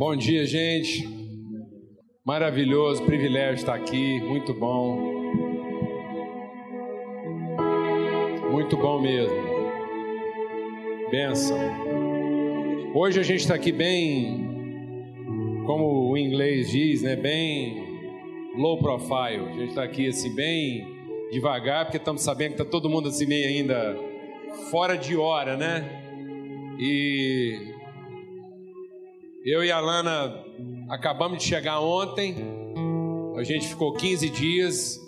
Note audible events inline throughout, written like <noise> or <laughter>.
Bom dia, gente. Maravilhoso, privilégio estar aqui, muito bom. Muito bom mesmo. Benção. Hoje a gente está aqui bem, como o inglês diz, né? Bem low profile. A gente está aqui assim, bem devagar, porque estamos sabendo que está todo mundo assim meio ainda fora de hora, né? E eu e a Lana acabamos de chegar ontem. A gente ficou 15 dias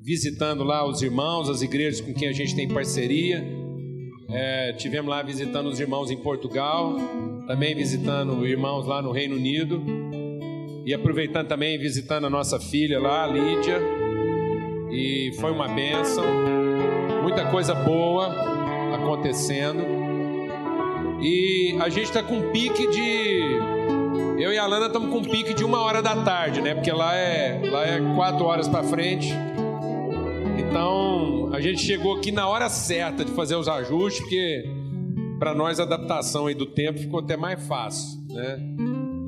visitando lá os irmãos, as igrejas com quem a gente tem parceria. É, tivemos lá visitando os irmãos em Portugal, também visitando irmãos lá no Reino Unido e aproveitando também visitando a nossa filha lá, a Lídia. E foi uma benção, muita coisa boa acontecendo. E a gente está com um pique de. Eu e a Lana estamos com um pique de uma hora da tarde, né? Porque lá é, lá é quatro horas para frente. Então a gente chegou aqui na hora certa de fazer os ajustes, porque para nós a adaptação aí do tempo ficou até mais fácil, né?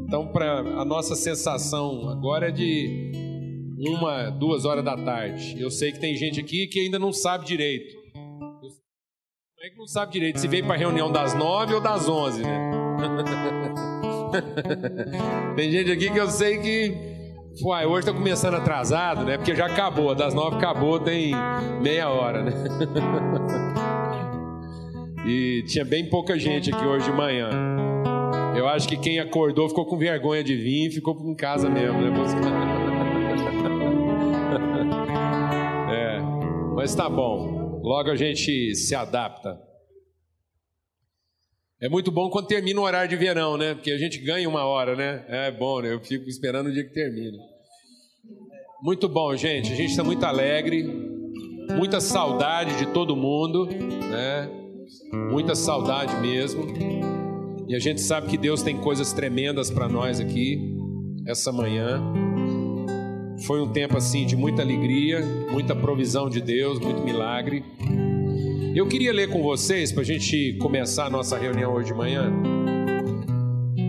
Então para a nossa sensação agora é de uma, duas horas da tarde. Eu sei que tem gente aqui que ainda não sabe direito é que não sabe direito se veio para a reunião das nove ou das onze, né? <laughs> <laughs> Tem gente aqui que eu sei que. Uai, hoje está começando atrasado, né? Porque já acabou, das nove acabou, tem meia hora, né? <laughs> E tinha bem pouca gente aqui hoje de manhã. Eu acho que quem acordou ficou com vergonha de vir e ficou em casa mesmo, né? <laughs> É, mas tá bom. Logo a gente se adapta. É muito bom quando termina o horário de verão, né? Porque a gente ganha uma hora, né? É bom, né? Eu fico esperando o dia que termine. Muito bom, gente. A gente está muito alegre. Muita saudade de todo mundo, né? Muita saudade mesmo. E a gente sabe que Deus tem coisas tremendas para nós aqui essa manhã. Foi um tempo assim de muita alegria, muita provisão de Deus, muito milagre. Eu queria ler com vocês, para a gente começar a nossa reunião hoje de manhã.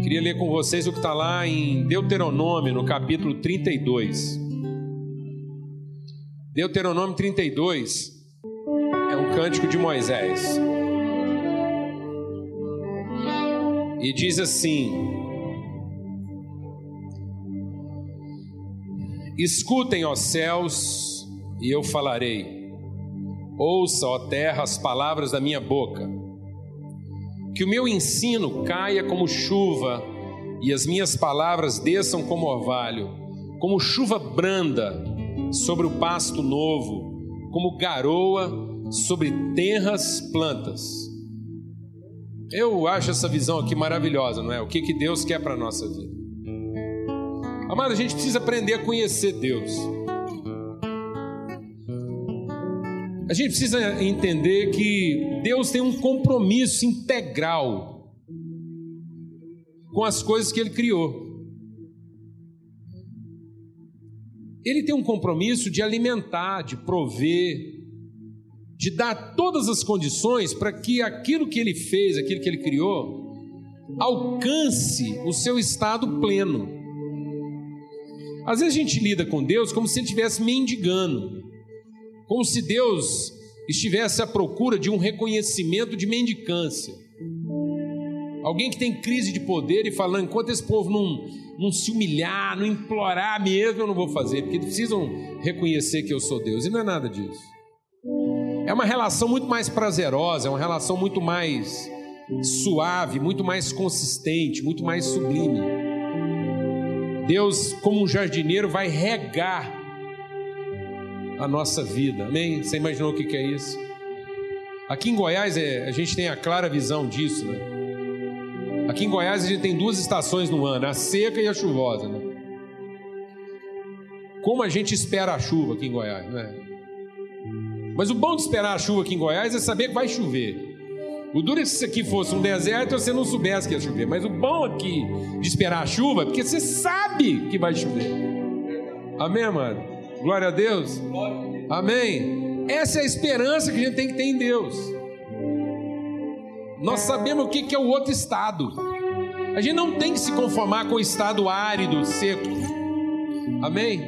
Queria ler com vocês o que está lá em Deuteronômio, no capítulo 32. Deuteronômio 32 é um cântico de Moisés. E diz assim: Escutem, ó céus, e eu falarei. Ouça, ó terra, as palavras da minha boca. Que o meu ensino caia como chuva e as minhas palavras desçam como orvalho, como chuva branda sobre o pasto novo, como garoa sobre tenras plantas. Eu acho essa visão aqui maravilhosa, não é? O que, que Deus quer para a nossa vida. Amado, a gente precisa aprender a conhecer Deus. A gente precisa entender que Deus tem um compromisso integral com as coisas que Ele criou. Ele tem um compromisso de alimentar, de prover, de dar todas as condições para que aquilo que Ele fez, aquilo que Ele criou, alcance o seu estado pleno. Às vezes a gente lida com Deus como se ele estivesse mendigando, como se Deus estivesse à procura de um reconhecimento de mendicância. Alguém que tem crise de poder e falando, enquanto esse povo não, não se humilhar, não implorar mesmo, eu não vou fazer, porque precisam reconhecer que eu sou Deus. E não é nada disso. É uma relação muito mais prazerosa, é uma relação muito mais suave, muito mais consistente, muito mais sublime. Deus, como um jardineiro, vai regar a nossa vida. Amém? Você imaginou o que é isso? Aqui em Goiás é, a gente tem a clara visão disso, né? Aqui em Goiás a gente tem duas estações no ano, a seca e a chuvosa, né? Como a gente espera a chuva aqui em Goiás, né? Mas o bom de esperar a chuva aqui em Goiás é saber que vai chover. O duro é se isso aqui fosse um deserto você não soubesse que ia chover. Mas o bom aqui de esperar a chuva é porque você sabe que vai chover. Amém, amado? Glória a Deus. Amém. Essa é a esperança que a gente tem que ter em Deus. Nós sabemos o que é o outro estado. A gente não tem que se conformar com o estado árido, seco. Amém?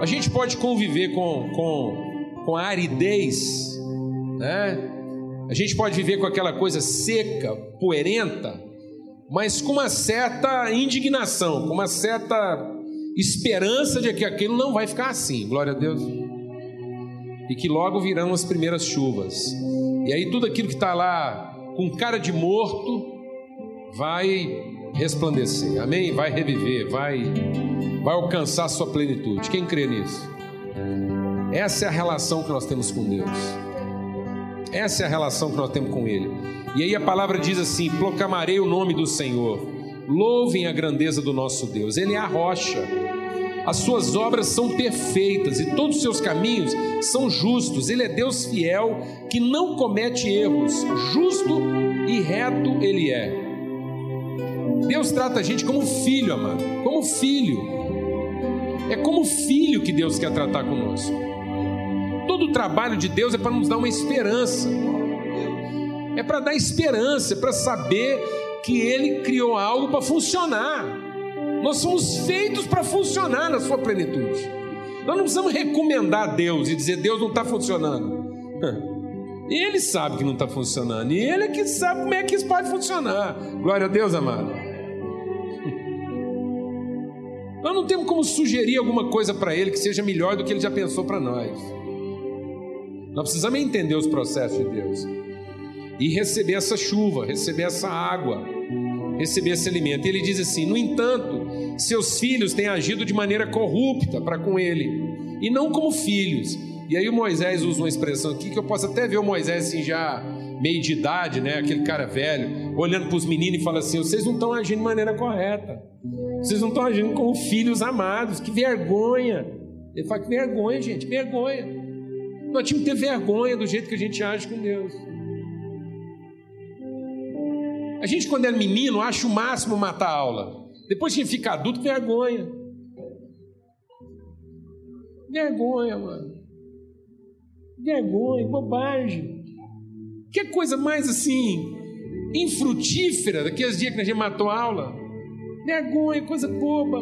A gente pode conviver com, com, com a aridez, né? A gente pode viver com aquela coisa seca, poerenta, mas com uma certa indignação, com uma certa esperança de que aquilo não vai ficar assim. Glória a Deus. E que logo virão as primeiras chuvas. E aí tudo aquilo que está lá com cara de morto vai resplandecer. Amém? Vai reviver, vai vai alcançar a sua plenitude. Quem crê nisso? Essa é a relação que nós temos com Deus. Essa é a relação que nós temos com Ele. E aí a palavra diz assim: proclamarei o nome do Senhor, louvem a grandeza do nosso Deus, Ele é a rocha, as suas obras são perfeitas e todos os seus caminhos são justos, Ele é Deus fiel que não comete erros, justo e reto Ele é. Deus trata a gente como filho, amado, como filho. É como filho que Deus quer tratar conosco. Todo o trabalho de Deus é para nos dar uma esperança. É para dar esperança, é para saber que Ele criou algo para funcionar. Nós somos feitos para funcionar na sua plenitude. Nós não precisamos recomendar a Deus e dizer Deus não está funcionando. <laughs> Ele sabe que não está funcionando e Ele é que sabe como é que isso pode funcionar. Glória a Deus, amado. <laughs> Nós não temos como sugerir alguma coisa para Ele que seja melhor do que Ele já pensou para nós. Nós precisamos entender os processos de Deus e receber essa chuva, receber essa água, receber esse alimento. E ele diz assim: No entanto, seus filhos têm agido de maneira corrupta para com ele, e não como filhos. E aí o Moisés usa uma expressão aqui que eu posso até ver o Moisés assim já meio de idade, né? Aquele cara velho, olhando para os meninos e fala assim: vocês não estão agindo de maneira correta. Vocês não estão agindo como filhos amados. Que vergonha! Ele fala que vergonha, gente, vergonha. Nós tínhamos que ter vergonha do jeito que a gente age com Deus. A gente, quando é menino, acha o máximo matar a aula. Depois que fica adulto, vergonha. Vergonha, mano. Vergonha, bobagem. Que coisa mais assim, infrutífera daqueles dias que a gente matou a aula? Vergonha, coisa boba.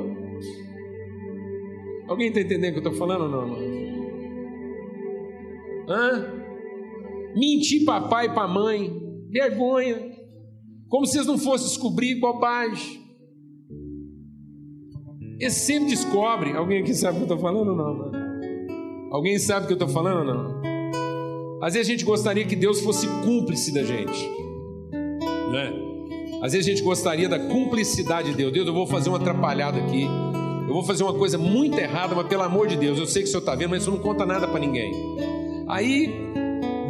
Alguém está entendendo o que eu estou falando ou não, mano? Hã? Mentir para pai e para mãe, vergonha. Como se eles não fossem descobrir bobagem. Eles sempre descobrem. Alguém aqui sabe o que eu estou falando ou não, mano? Alguém sabe o que eu estou falando ou não? Às vezes a gente gostaria que Deus fosse cúmplice da gente. Né? Às vezes a gente gostaria da cumplicidade de Deus. Deus, eu vou fazer uma atrapalhada aqui. Eu vou fazer uma coisa muito errada, mas pelo amor de Deus, eu sei que o senhor está vendo, mas isso não conta nada para ninguém. Aí,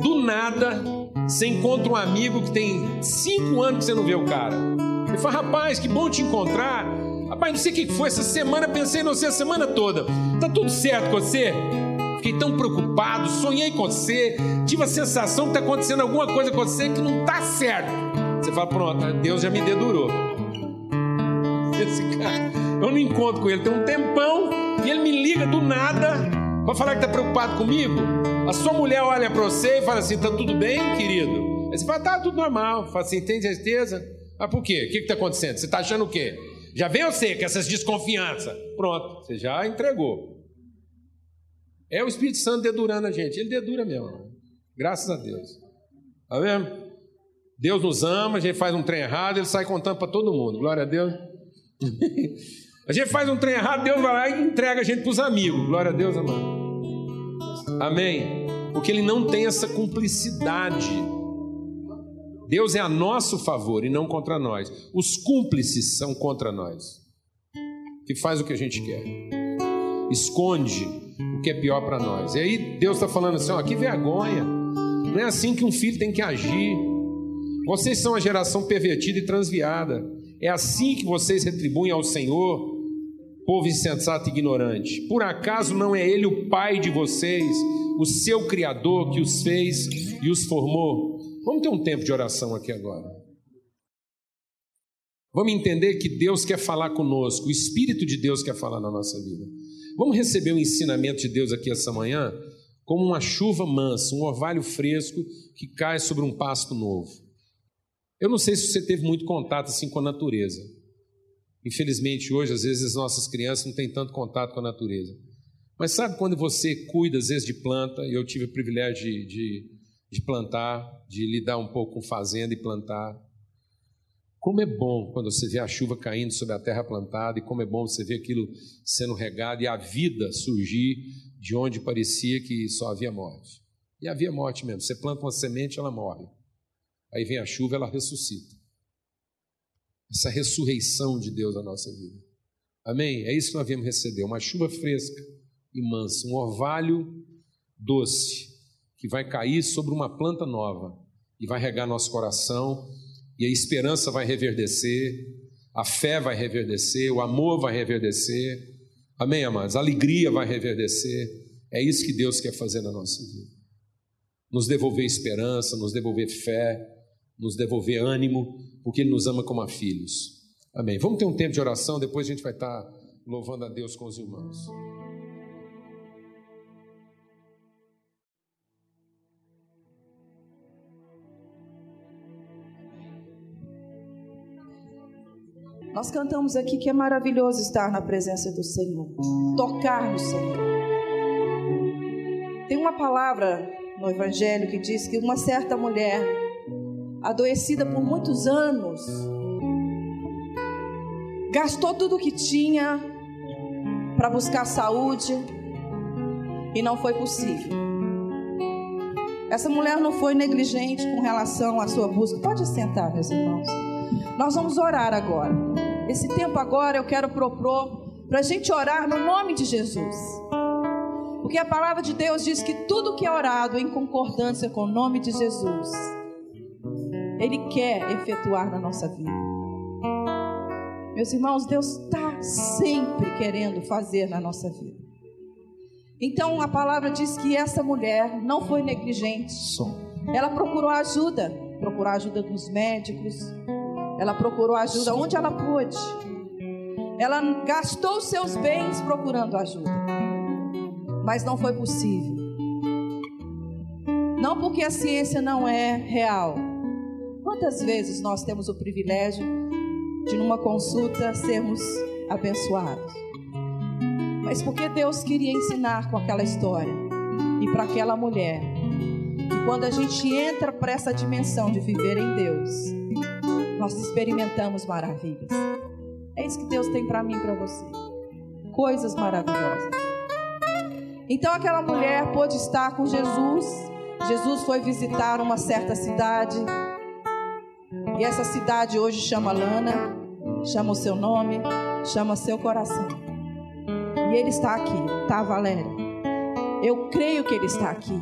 do nada, você encontra um amigo que tem cinco anos que você não vê o cara. Ele fala, rapaz, que bom te encontrar. Rapaz, não sei o que foi, essa semana pensei em você a semana toda. Tá tudo certo com você? Fiquei tão preocupado, sonhei com você, tive a sensação que está acontecendo alguma coisa com você que não está certo. Você fala, pronto, Deus já me dedurou. <laughs> Esse cara, eu não encontro com ele tem um tempão e ele me liga do nada para falar que está preocupado comigo? A sua mulher olha para você e fala assim: está tudo bem, querido? Aí você fala: tá tudo normal. Fala assim: tem certeza? Mas por quê? O que está acontecendo? Você está achando o quê? Já vem você com essas desconfianças. Pronto, você já entregou. É o Espírito Santo dedurando a gente. Ele dedura mesmo. Graças a Deus. Tá vendo? Deus nos ama, a gente faz um trem errado, ele sai contando para todo mundo. Glória a Deus. <laughs> A gente faz um trem errado, Deus vai lá e entrega a gente para os amigos. Glória a Deus, amado. Amém. Porque Ele não tem essa cumplicidade. Deus é a nosso favor e não contra nós. Os cúmplices são contra nós. Que faz o que a gente quer. Esconde o que é pior para nós. E aí Deus está falando assim: ó, que vergonha. Não é assim que um filho tem que agir. Vocês são a geração pervertida e transviada. É assim que vocês retribuem ao Senhor, povo insensato e ignorante. Por acaso não é Ele o Pai de vocês, o seu Criador que os fez e os formou? Vamos ter um tempo de oração aqui agora. Vamos entender que Deus quer falar conosco, o Espírito de Deus quer falar na nossa vida. Vamos receber o ensinamento de Deus aqui essa manhã como uma chuva mansa, um orvalho fresco que cai sobre um pasto novo. Eu não sei se você teve muito contato assim com a natureza. Infelizmente, hoje, às vezes, as nossas crianças não têm tanto contato com a natureza. Mas sabe quando você cuida, às vezes, de planta, e eu tive o privilégio de, de, de plantar, de lidar um pouco com fazenda e plantar. Como é bom quando você vê a chuva caindo sobre a terra plantada, e como é bom você ver aquilo sendo regado e a vida surgir de onde parecia que só havia morte. E havia morte mesmo. Você planta uma semente, ela morre. Aí vem a chuva, ela ressuscita. Essa ressurreição de Deus na nossa vida. Amém? É isso que nós viemos receber: uma chuva fresca e mansa, um orvalho doce, que vai cair sobre uma planta nova e vai regar nosso coração e a esperança vai reverdecer, a fé vai reverdecer, o amor vai reverdecer. Amém, amados? A alegria vai reverdecer. É isso que Deus quer fazer na nossa vida. Nos devolver esperança, nos devolver fé, nos devolver ânimo, porque Ele nos ama como a filhos. Amém. Vamos ter um tempo de oração, depois a gente vai estar louvando a Deus com os irmãos. Nós cantamos aqui que é maravilhoso estar na presença do Senhor, tocar no Senhor. Tem uma palavra no Evangelho que diz que uma certa mulher, adoecida por muitos anos, gastou tudo o que tinha para buscar saúde e não foi possível. Essa mulher não foi negligente com relação à sua busca. Pode sentar, meus irmãos. Nós vamos orar agora. Esse tempo agora eu quero propor para a gente orar no nome de Jesus. Porque a palavra de Deus diz que tudo que é orado em concordância com o nome de Jesus, quer efetuar na nossa vida. Meus irmãos, Deus está sempre querendo fazer na nossa vida. Então a palavra diz que essa mulher não foi negligente. Ela procurou ajuda, procurou ajuda dos médicos, ela procurou ajuda onde ela pôde. Ela gastou seus bens procurando ajuda. Mas não foi possível. Não porque a ciência não é real. Quantas vezes nós temos o privilégio de numa consulta sermos abençoados? Mas porque Deus queria ensinar com aquela história e para aquela mulher que quando a gente entra para essa dimensão de viver em Deus, nós experimentamos maravilhas. É isso que Deus tem para mim e para você. Coisas maravilhosas. Então aquela mulher pôde estar com Jesus. Jesus foi visitar uma certa cidade. E essa cidade hoje chama Lana, chama o seu nome, chama seu coração. E ele está aqui, tá, Valéria? Eu creio que ele está aqui.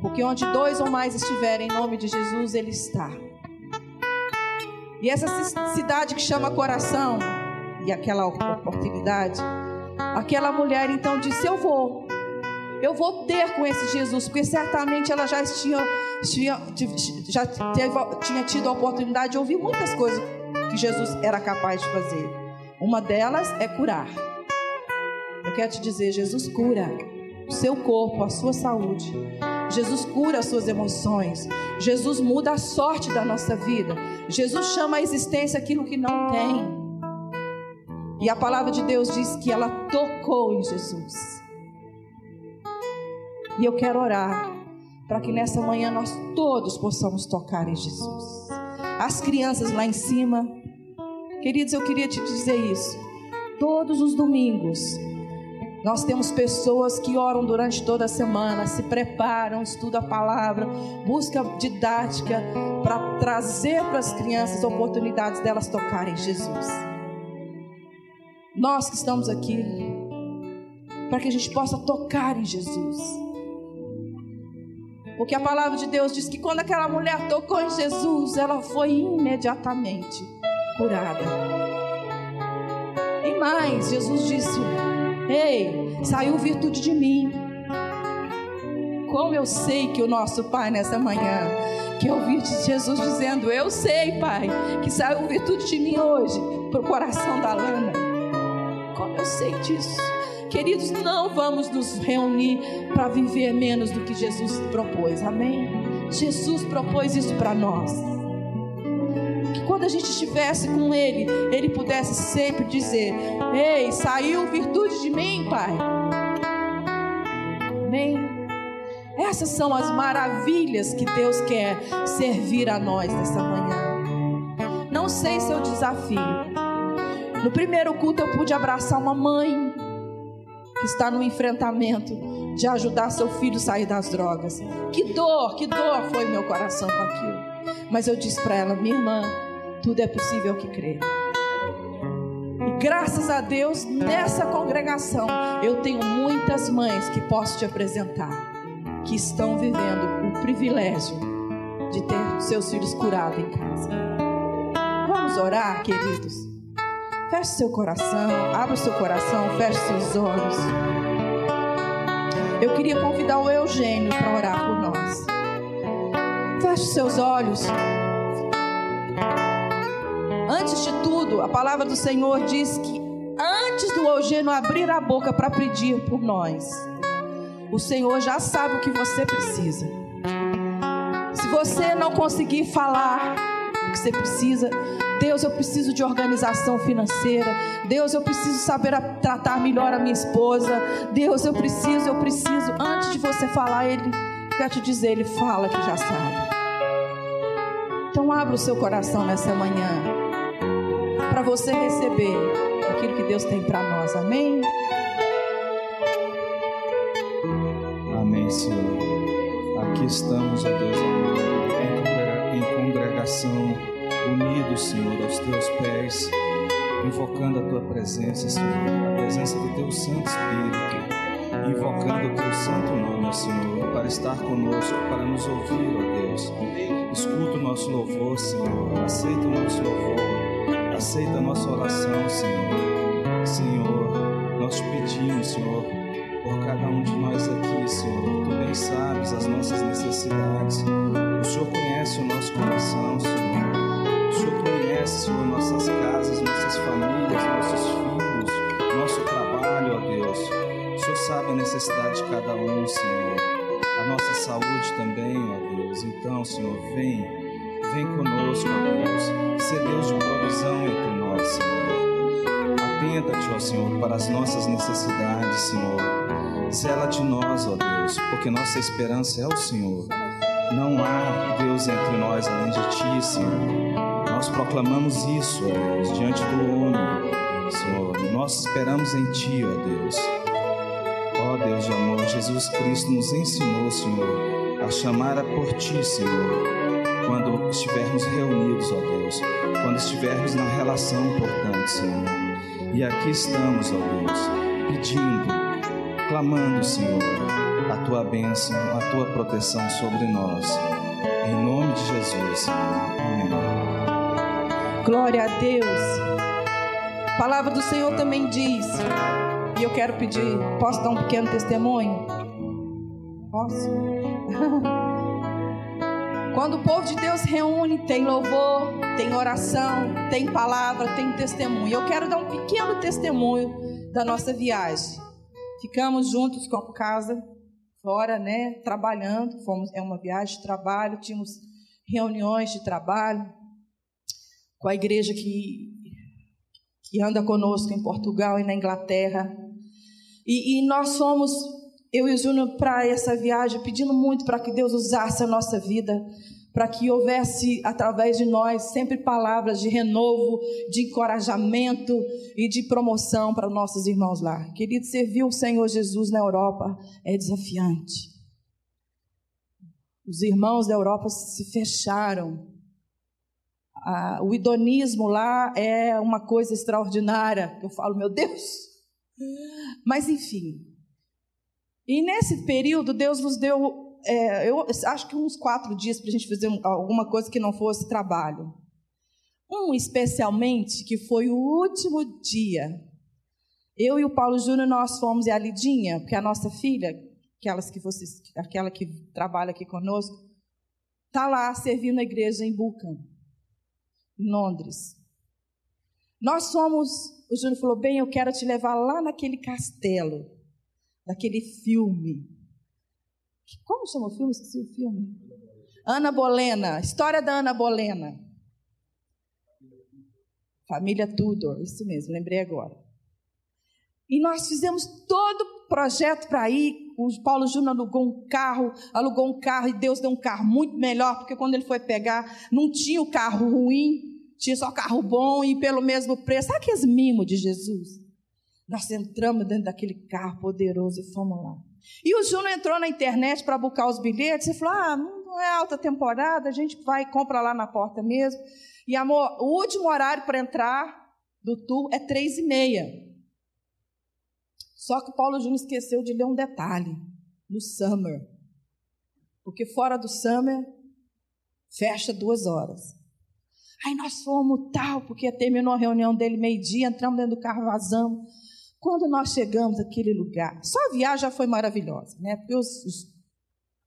Porque onde dois ou mais estiverem em nome de Jesus, ele está. E essa cidade que chama coração, e aquela oportunidade, aquela mulher então disse: Eu vou, eu vou ter com esse Jesus, porque certamente ela já tinha, tinha, já teve, tinha tido a oportunidade de ouvir muitas coisas que Jesus era capaz de fazer. Uma delas é curar. Eu quero te dizer: Jesus cura o seu corpo, a sua saúde. Jesus cura as suas emoções. Jesus muda a sorte da nossa vida. Jesus chama à existência aquilo que não tem. E a palavra de Deus diz que ela tocou em Jesus. E eu quero orar para que nessa manhã nós todos possamos tocar em Jesus. As crianças lá em cima, queridos, eu queria te dizer isso. Todos os domingos, nós temos pessoas que oram durante toda a semana, se preparam, estudam a palavra, buscam didática para trazer para as crianças oportunidades delas tocarem Jesus. Nós que estamos aqui, para que a gente possa tocar em Jesus. Porque a palavra de Deus diz que quando aquela mulher tocou em Jesus, ela foi imediatamente curada. E mais, Jesus disse: Ei, saiu virtude de mim. Como eu sei que o nosso Pai nessa manhã, que eu ouvi Jesus dizendo, eu sei, Pai, que saiu virtude de mim hoje para o coração da Lana. Como eu sei disso? Queridos, não vamos nos reunir para viver menos do que Jesus propôs, amém? Jesus propôs isso para nós. quando a gente estivesse com Ele, Ele pudesse sempre dizer: Ei, saiu virtude de mim, Pai. Amém. Essas são as maravilhas que Deus quer servir a nós nessa manhã. Não sei seu desafio. No primeiro culto eu pude abraçar uma mãe que está no enfrentamento de ajudar seu filho a sair das drogas. Que dor, que dor foi meu coração com aquilo. Mas eu disse para ela, minha irmã, tudo é possível que crê. E graças a Deus, nessa congregação, eu tenho muitas mães que posso te apresentar, que estão vivendo o privilégio de ter seus filhos curados em casa. Vamos orar, queridos. Feche seu coração, abra o seu coração, feche seus olhos. Eu queria convidar o Eugênio para orar por nós. Feche seus olhos. Antes de tudo, a palavra do Senhor diz que antes do Eugênio abrir a boca para pedir por nós, o Senhor já sabe o que você precisa. Se você não conseguir falar que você precisa, Deus, eu preciso de organização financeira. Deus, eu preciso saber tratar melhor a minha esposa. Deus, eu preciso, eu preciso. Antes de você falar, Ele quer te dizer, Ele fala que já sabe. Então abra o seu coração nessa manhã para você receber aquilo que Deus tem para nós. Amém? Amém, Senhor. Aqui estamos, ó Deus em congregação, unidos, Senhor, aos teus pés, invocando a tua presença, Senhor, a presença do teu Santo Espírito, invocando o teu santo nome, Senhor, para estar conosco, para nos ouvir, ó Deus. Escuta o nosso louvor, Senhor, aceita o nosso louvor aceita a nossa oração, Senhor. Senhor, nós te pedimos, Senhor, por cada um de nós aqui, Senhor. Tu bem sabes as nossas necessidades. O Senhor conhece o nosso coração, Senhor. O Senhor conhece, Senhor, nossas casas, nossas famílias, nossos filhos, nosso trabalho, ó Deus. O Senhor sabe a necessidade de cada um, Senhor. A nossa saúde também, ó Deus. Então, Senhor, vem Vem conosco, ó Deus. Ser Deus de provisão entre nós, Senhor. Atenta-te, ó Senhor, para as nossas necessidades, Senhor. Zela de nós, ó Deus, porque nossa esperança é o Senhor. Não há Deus entre nós além de ti, Senhor. Nós proclamamos isso, ó Deus, diante do homem, Senhor. Nós esperamos em ti, ó Deus. Ó Deus de amor, Jesus Cristo nos ensinou, Senhor, a chamar a por ti, Senhor quando estivermos reunidos, ó Deus, quando estivermos na relação, portanto, Senhor. E aqui estamos, ó Deus, pedindo, clamando, Senhor, a tua bênção, a tua proteção sobre nós. Em nome de Jesus. Amém. Glória a Deus. A palavra do Senhor também diz, e eu quero pedir, posso dar um pequeno testemunho? Posso? <laughs> Quando o povo de Deus reúne, tem louvor, tem oração, tem palavra, tem testemunho. Eu quero dar um pequeno testemunho da nossa viagem. Ficamos juntos com a casa fora, né, trabalhando. Fomos é uma viagem de trabalho, tínhamos reuniões de trabalho com a igreja que que anda conosco em Portugal e na Inglaterra. E, e nós fomos eu e o Júnior para essa viagem, pedindo muito para que Deus usasse a nossa vida, para que houvesse através de nós sempre palavras de renovo, de encorajamento e de promoção para os nossos irmãos lá. Querido, servir o Senhor Jesus na Europa é desafiante. Os irmãos da Europa se fecharam. Ah, o idonismo lá é uma coisa extraordinária. Eu falo, meu Deus. Mas enfim, e nesse período, Deus nos deu, é, eu acho que uns quatro dias para a gente fazer alguma coisa que não fosse trabalho. Um especialmente, que foi o último dia. Eu e o Paulo Júnior, nós fomos, e a Lidinha, porque a nossa filha, aquelas que vocês, aquela que trabalha aqui conosco, está lá servindo a igreja em Buchan, em Londres. Nós fomos, o Júnior falou, bem, eu quero te levar lá naquele castelo daquele filme. Como chama o filme? Esqueci o filme. Ana Bolena, história da Ana Bolena. Família Tudor, isso mesmo, lembrei agora. E nós fizemos todo o projeto para ir. O Paulo Júnior alugou um carro, alugou um carro e Deus deu um carro muito melhor, porque quando ele foi pegar, não tinha o carro ruim, tinha só carro bom e pelo mesmo preço. Sabe aqueles mimos de Jesus? Nós entramos dentro daquele carro poderoso e fomos lá. E o Júnior entrou na internet para buscar os bilhetes e falou: Ah, não é alta temporada, a gente vai e compra lá na porta mesmo. E amor, o último horário para entrar do tour é três e meia. Só que o Paulo Júnior esqueceu de ler um detalhe no summer. Porque fora do summer, fecha duas horas. Aí nós fomos tal, porque terminou a reunião dele meio-dia, entramos dentro do carro, vazamos. Quando nós chegamos naquele lugar, só a viagem já foi maravilhosa, né? Porque os, os,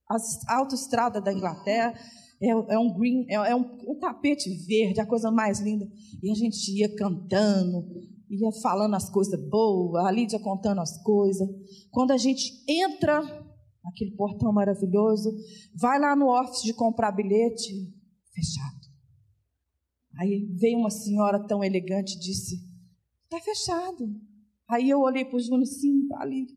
as autoestradas da Inglaterra é, é um green, é, é um, um, tapete verde, a coisa mais linda. E a gente ia cantando, ia falando as coisas boas, a Lídia contando as coisas. Quando a gente entra naquele portão maravilhoso, vai lá no office de comprar bilhete, fechado. Aí veio uma senhora tão elegante e disse: Está fechado. Aí eu olhei para o Júnior assim, tá ali.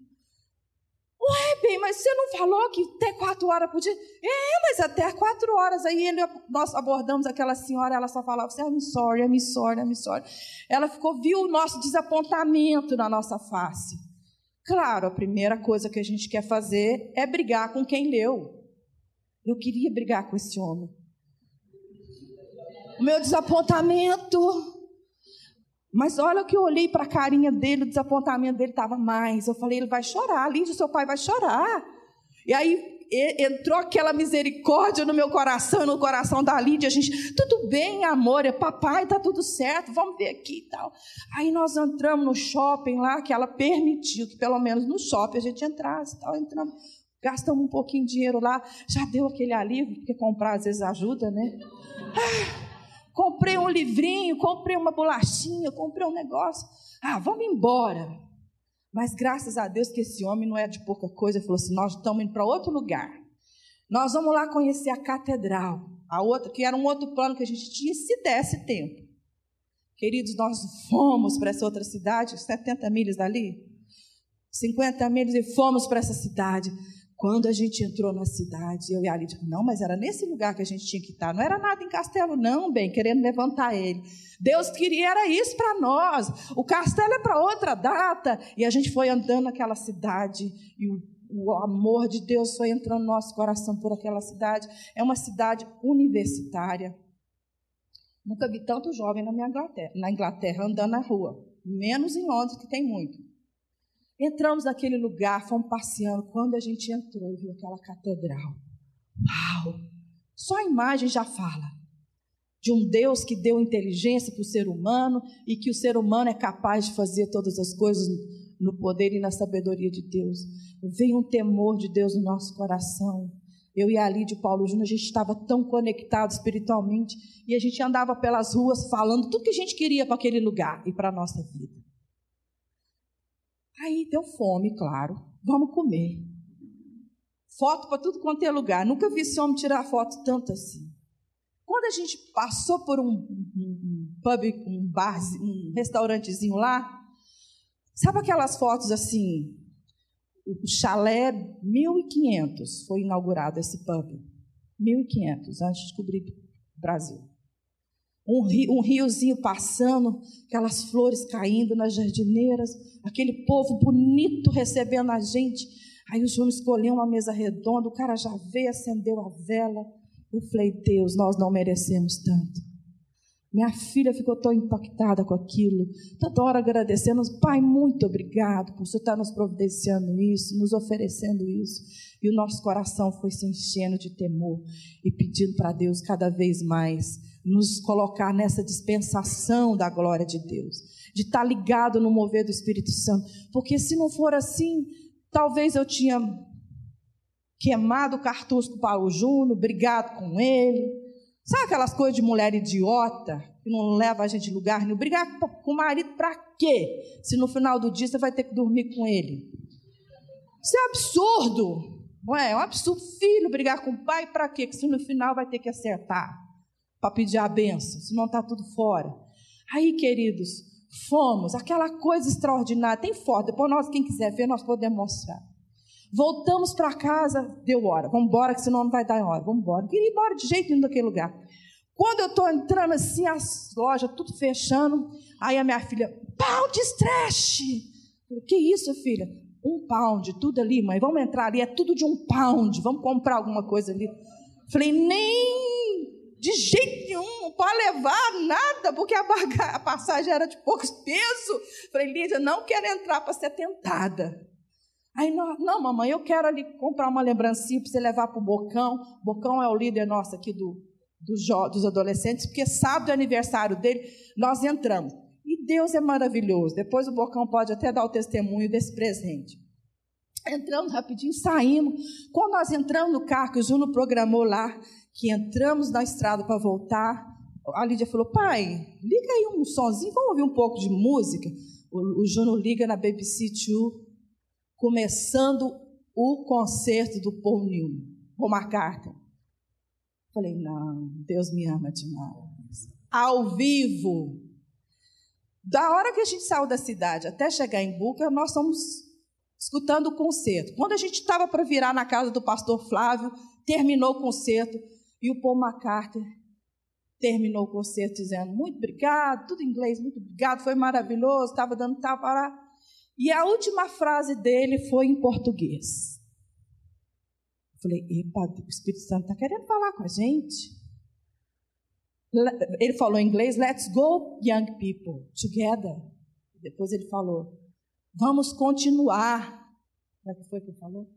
Ué, bem, mas você não falou que até quatro horas podia? É, mas até quatro horas. Aí ele, nós abordamos aquela senhora, ela só falava assim, I'm sorry, I'm sorry, I'm sorry. Ela ficou, viu o nosso desapontamento na nossa face. Claro, a primeira coisa que a gente quer fazer é brigar com quem leu. Eu queria brigar com esse homem. O meu desapontamento mas olha que eu olhei para a carinha dele, o desapontamento dele estava mais. Eu falei, ele vai chorar, Lídia, seu pai vai chorar. E aí entrou aquela misericórdia no meu coração, no coração da Lídia. A gente, tudo bem, amor, é papai, está tudo certo, vamos ver aqui e tal. Aí nós entramos no shopping lá, que ela permitiu que pelo menos no shopping a gente entrasse e tal. Entramos, gastamos um pouquinho de dinheiro lá, já deu aquele alívio, porque comprar às vezes ajuda, né? Ah, comprei um livrinho, comprei uma bolachinha, comprei um negócio. Ah, vamos embora. Mas graças a Deus que esse homem não é de pouca coisa, falou assim: nós estamos indo para outro lugar. Nós vamos lá conhecer a catedral. A outra, que era um outro plano que a gente tinha, se desse tempo. Queridos, nós fomos para essa outra cidade, 70 milhas dali, 50 milhas, e fomos para essa cidade. Quando a gente entrou na cidade, eu e a Lídia, não, mas era nesse lugar que a gente tinha que estar. Não era nada em castelo, não, bem, querendo levantar ele. Deus queria era isso para nós. O castelo é para outra data. E a gente foi andando naquela cidade e o, o amor de Deus foi entrando no nosso coração por aquela cidade. É uma cidade universitária. Nunca vi tanto jovem na minha Inglaterra, na Inglaterra andando na rua. Menos em Londres, que tem muito. Entramos naquele lugar, fomos passeando. Quando a gente entrou e viu aquela catedral, uau! Só a imagem já fala de um Deus que deu inteligência para o ser humano e que o ser humano é capaz de fazer todas as coisas no poder e na sabedoria de Deus. Veio um temor de Deus no nosso coração. Eu e a de Paulo Júnior, a gente estava tão conectado espiritualmente e a gente andava pelas ruas falando tudo que a gente queria para aquele lugar e para a nossa vida. Aí deu fome, claro. Vamos comer. Foto para tudo quanto é lugar. Nunca vi esse homem tirar foto tanto assim. Quando a gente passou por um, um, pub, um bar, um restaurantezinho lá, sabe aquelas fotos assim? O chalé 1500 foi inaugurado esse pub. 1500 antes de descobrir o Brasil um, rio, um riozinho passando, aquelas flores caindo nas jardineiras, aquele povo bonito recebendo a gente. Aí o Júnior escolheu uma mesa redonda, o cara já veio, acendeu a vela. Eu falei, Deus, nós não merecemos tanto. Minha filha ficou tão impactada com aquilo, toda hora agradecendo. Pai, muito obrigado por você estar nos providenciando isso, nos oferecendo isso. E o nosso coração foi se enchendo de temor e pedindo para Deus cada vez mais nos colocar nessa dispensação da glória de Deus, de estar ligado no mover do Espírito Santo, porque se não for assim, talvez eu tinha queimado o cartusco para o Juno, brigado com ele. Sabe aquelas coisas de mulher idiota, que não leva a gente lugar nenhum? Brigar com o marido para quê? Se no final do dia você vai ter que dormir com ele. Isso é absurdo. É? é um absurdo. Filho brigar com o pai para quê? Que se no final vai ter que acertar para pedir a benção, senão está tudo fora. Aí, queridos, fomos, aquela coisa extraordinária, tem foto, depois nós, quem quiser ver, nós podemos mostrar. Voltamos para casa, deu hora, vamos embora, que senão não vai dar hora, vamos embora. Queria ir embora de jeito nenhum daquele lugar. Quando eu estou entrando assim, as lojas tudo fechando, aí a minha filha, pau de trash. Que isso, filha? Um pound, tudo ali, mãe, vamos entrar ali, é tudo de um pound, vamos comprar alguma coisa ali. Falei, nem de jeito nenhum, não pode levar nada, porque a, a passagem era de poucos peso. Falei, Lídia, não quero entrar para ser tentada. Aí, não, não, mamãe, eu quero ali comprar uma lembrancinha para você levar para o Bocão. Bocão é o líder nosso aqui do, do, dos adolescentes, porque sábado é aniversário dele, nós entramos. E Deus é maravilhoso. Depois o Bocão pode até dar o testemunho desse presente. Entramos rapidinho, saímos. Quando nós entramos no carro, que o Juno programou lá, que entramos na estrada para voltar, a Lídia falou: pai, liga aí um sonzinho, vamos ouvir um pouco de música. O, o Juno liga na BBC Two começando o concerto do Paul Newman, Paul McCartney. Falei, não, Deus me ama demais. Ao vivo. Da hora que a gente saiu da cidade até chegar em Buca, nós estamos escutando o concerto. Quando a gente estava para virar na casa do pastor Flávio, terminou o concerto e o Paul McCartney terminou o concerto dizendo muito obrigado, tudo em inglês, muito obrigado, foi maravilhoso, estava dando tapa para e a última frase dele foi em português. Eu falei, epa, o Espírito Santo está querendo falar com a gente. Ele falou em inglês, let's go, young people, together. Depois ele falou, vamos continuar. Como é que foi que falou?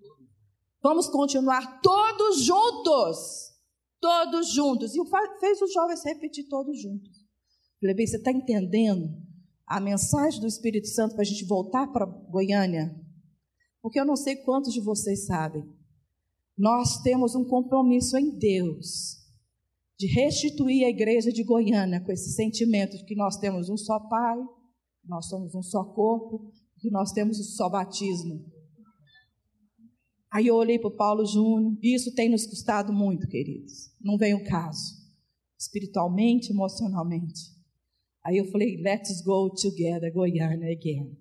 Vamos continuar todos juntos. Todos juntos. E fez os jovens repetir todos juntos. falei, bem, você está entendendo? a mensagem do Espírito Santo para a gente voltar para Goiânia? Porque eu não sei quantos de vocês sabem. Nós temos um compromisso em Deus de restituir a igreja de Goiânia com esse sentimento de que nós temos um só Pai, nós somos um só corpo, que nós temos só batismo. Aí eu olhei para o Paulo Júnior, e isso tem nos custado muito, queridos. Não vem o caso, espiritualmente, emocionalmente. Aí eu falei, let's go together, Goiânia again.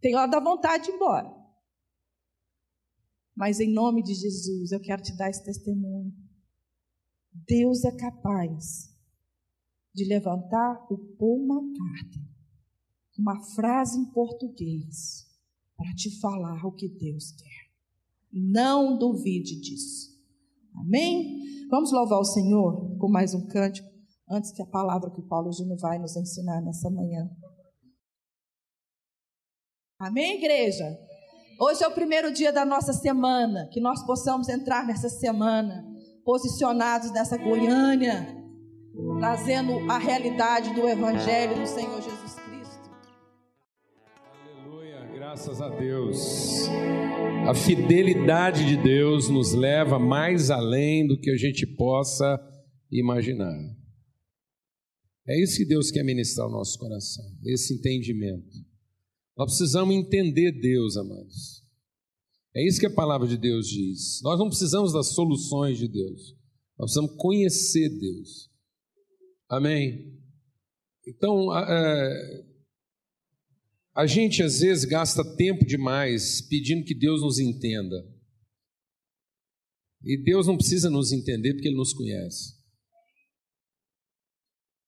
Tem hora da vontade de ir embora. Mas em nome de Jesus, eu quero te dar esse testemunho. Deus é capaz de levantar o Paul McCartney, uma frase em português, para te falar o que Deus quer. Não duvide disso. Amém? Vamos louvar o Senhor com mais um cântico antes que a palavra que Paulo Júnior vai nos ensinar nessa manhã. Amém, igreja? Hoje é o primeiro dia da nossa semana, que nós possamos entrar nessa semana posicionados nessa Goiânia, trazendo a realidade do Evangelho do Senhor Jesus graças a Deus. A fidelidade de Deus nos leva mais além do que a gente possa imaginar. É isso que Deus quer ministrar ao nosso coração, esse entendimento. Nós precisamos entender Deus, amados. É isso que a palavra de Deus diz. Nós não precisamos das soluções de Deus, nós precisamos conhecer Deus. Amém? Então, é, a gente às vezes gasta tempo demais pedindo que Deus nos entenda. E Deus não precisa nos entender porque Ele nos conhece.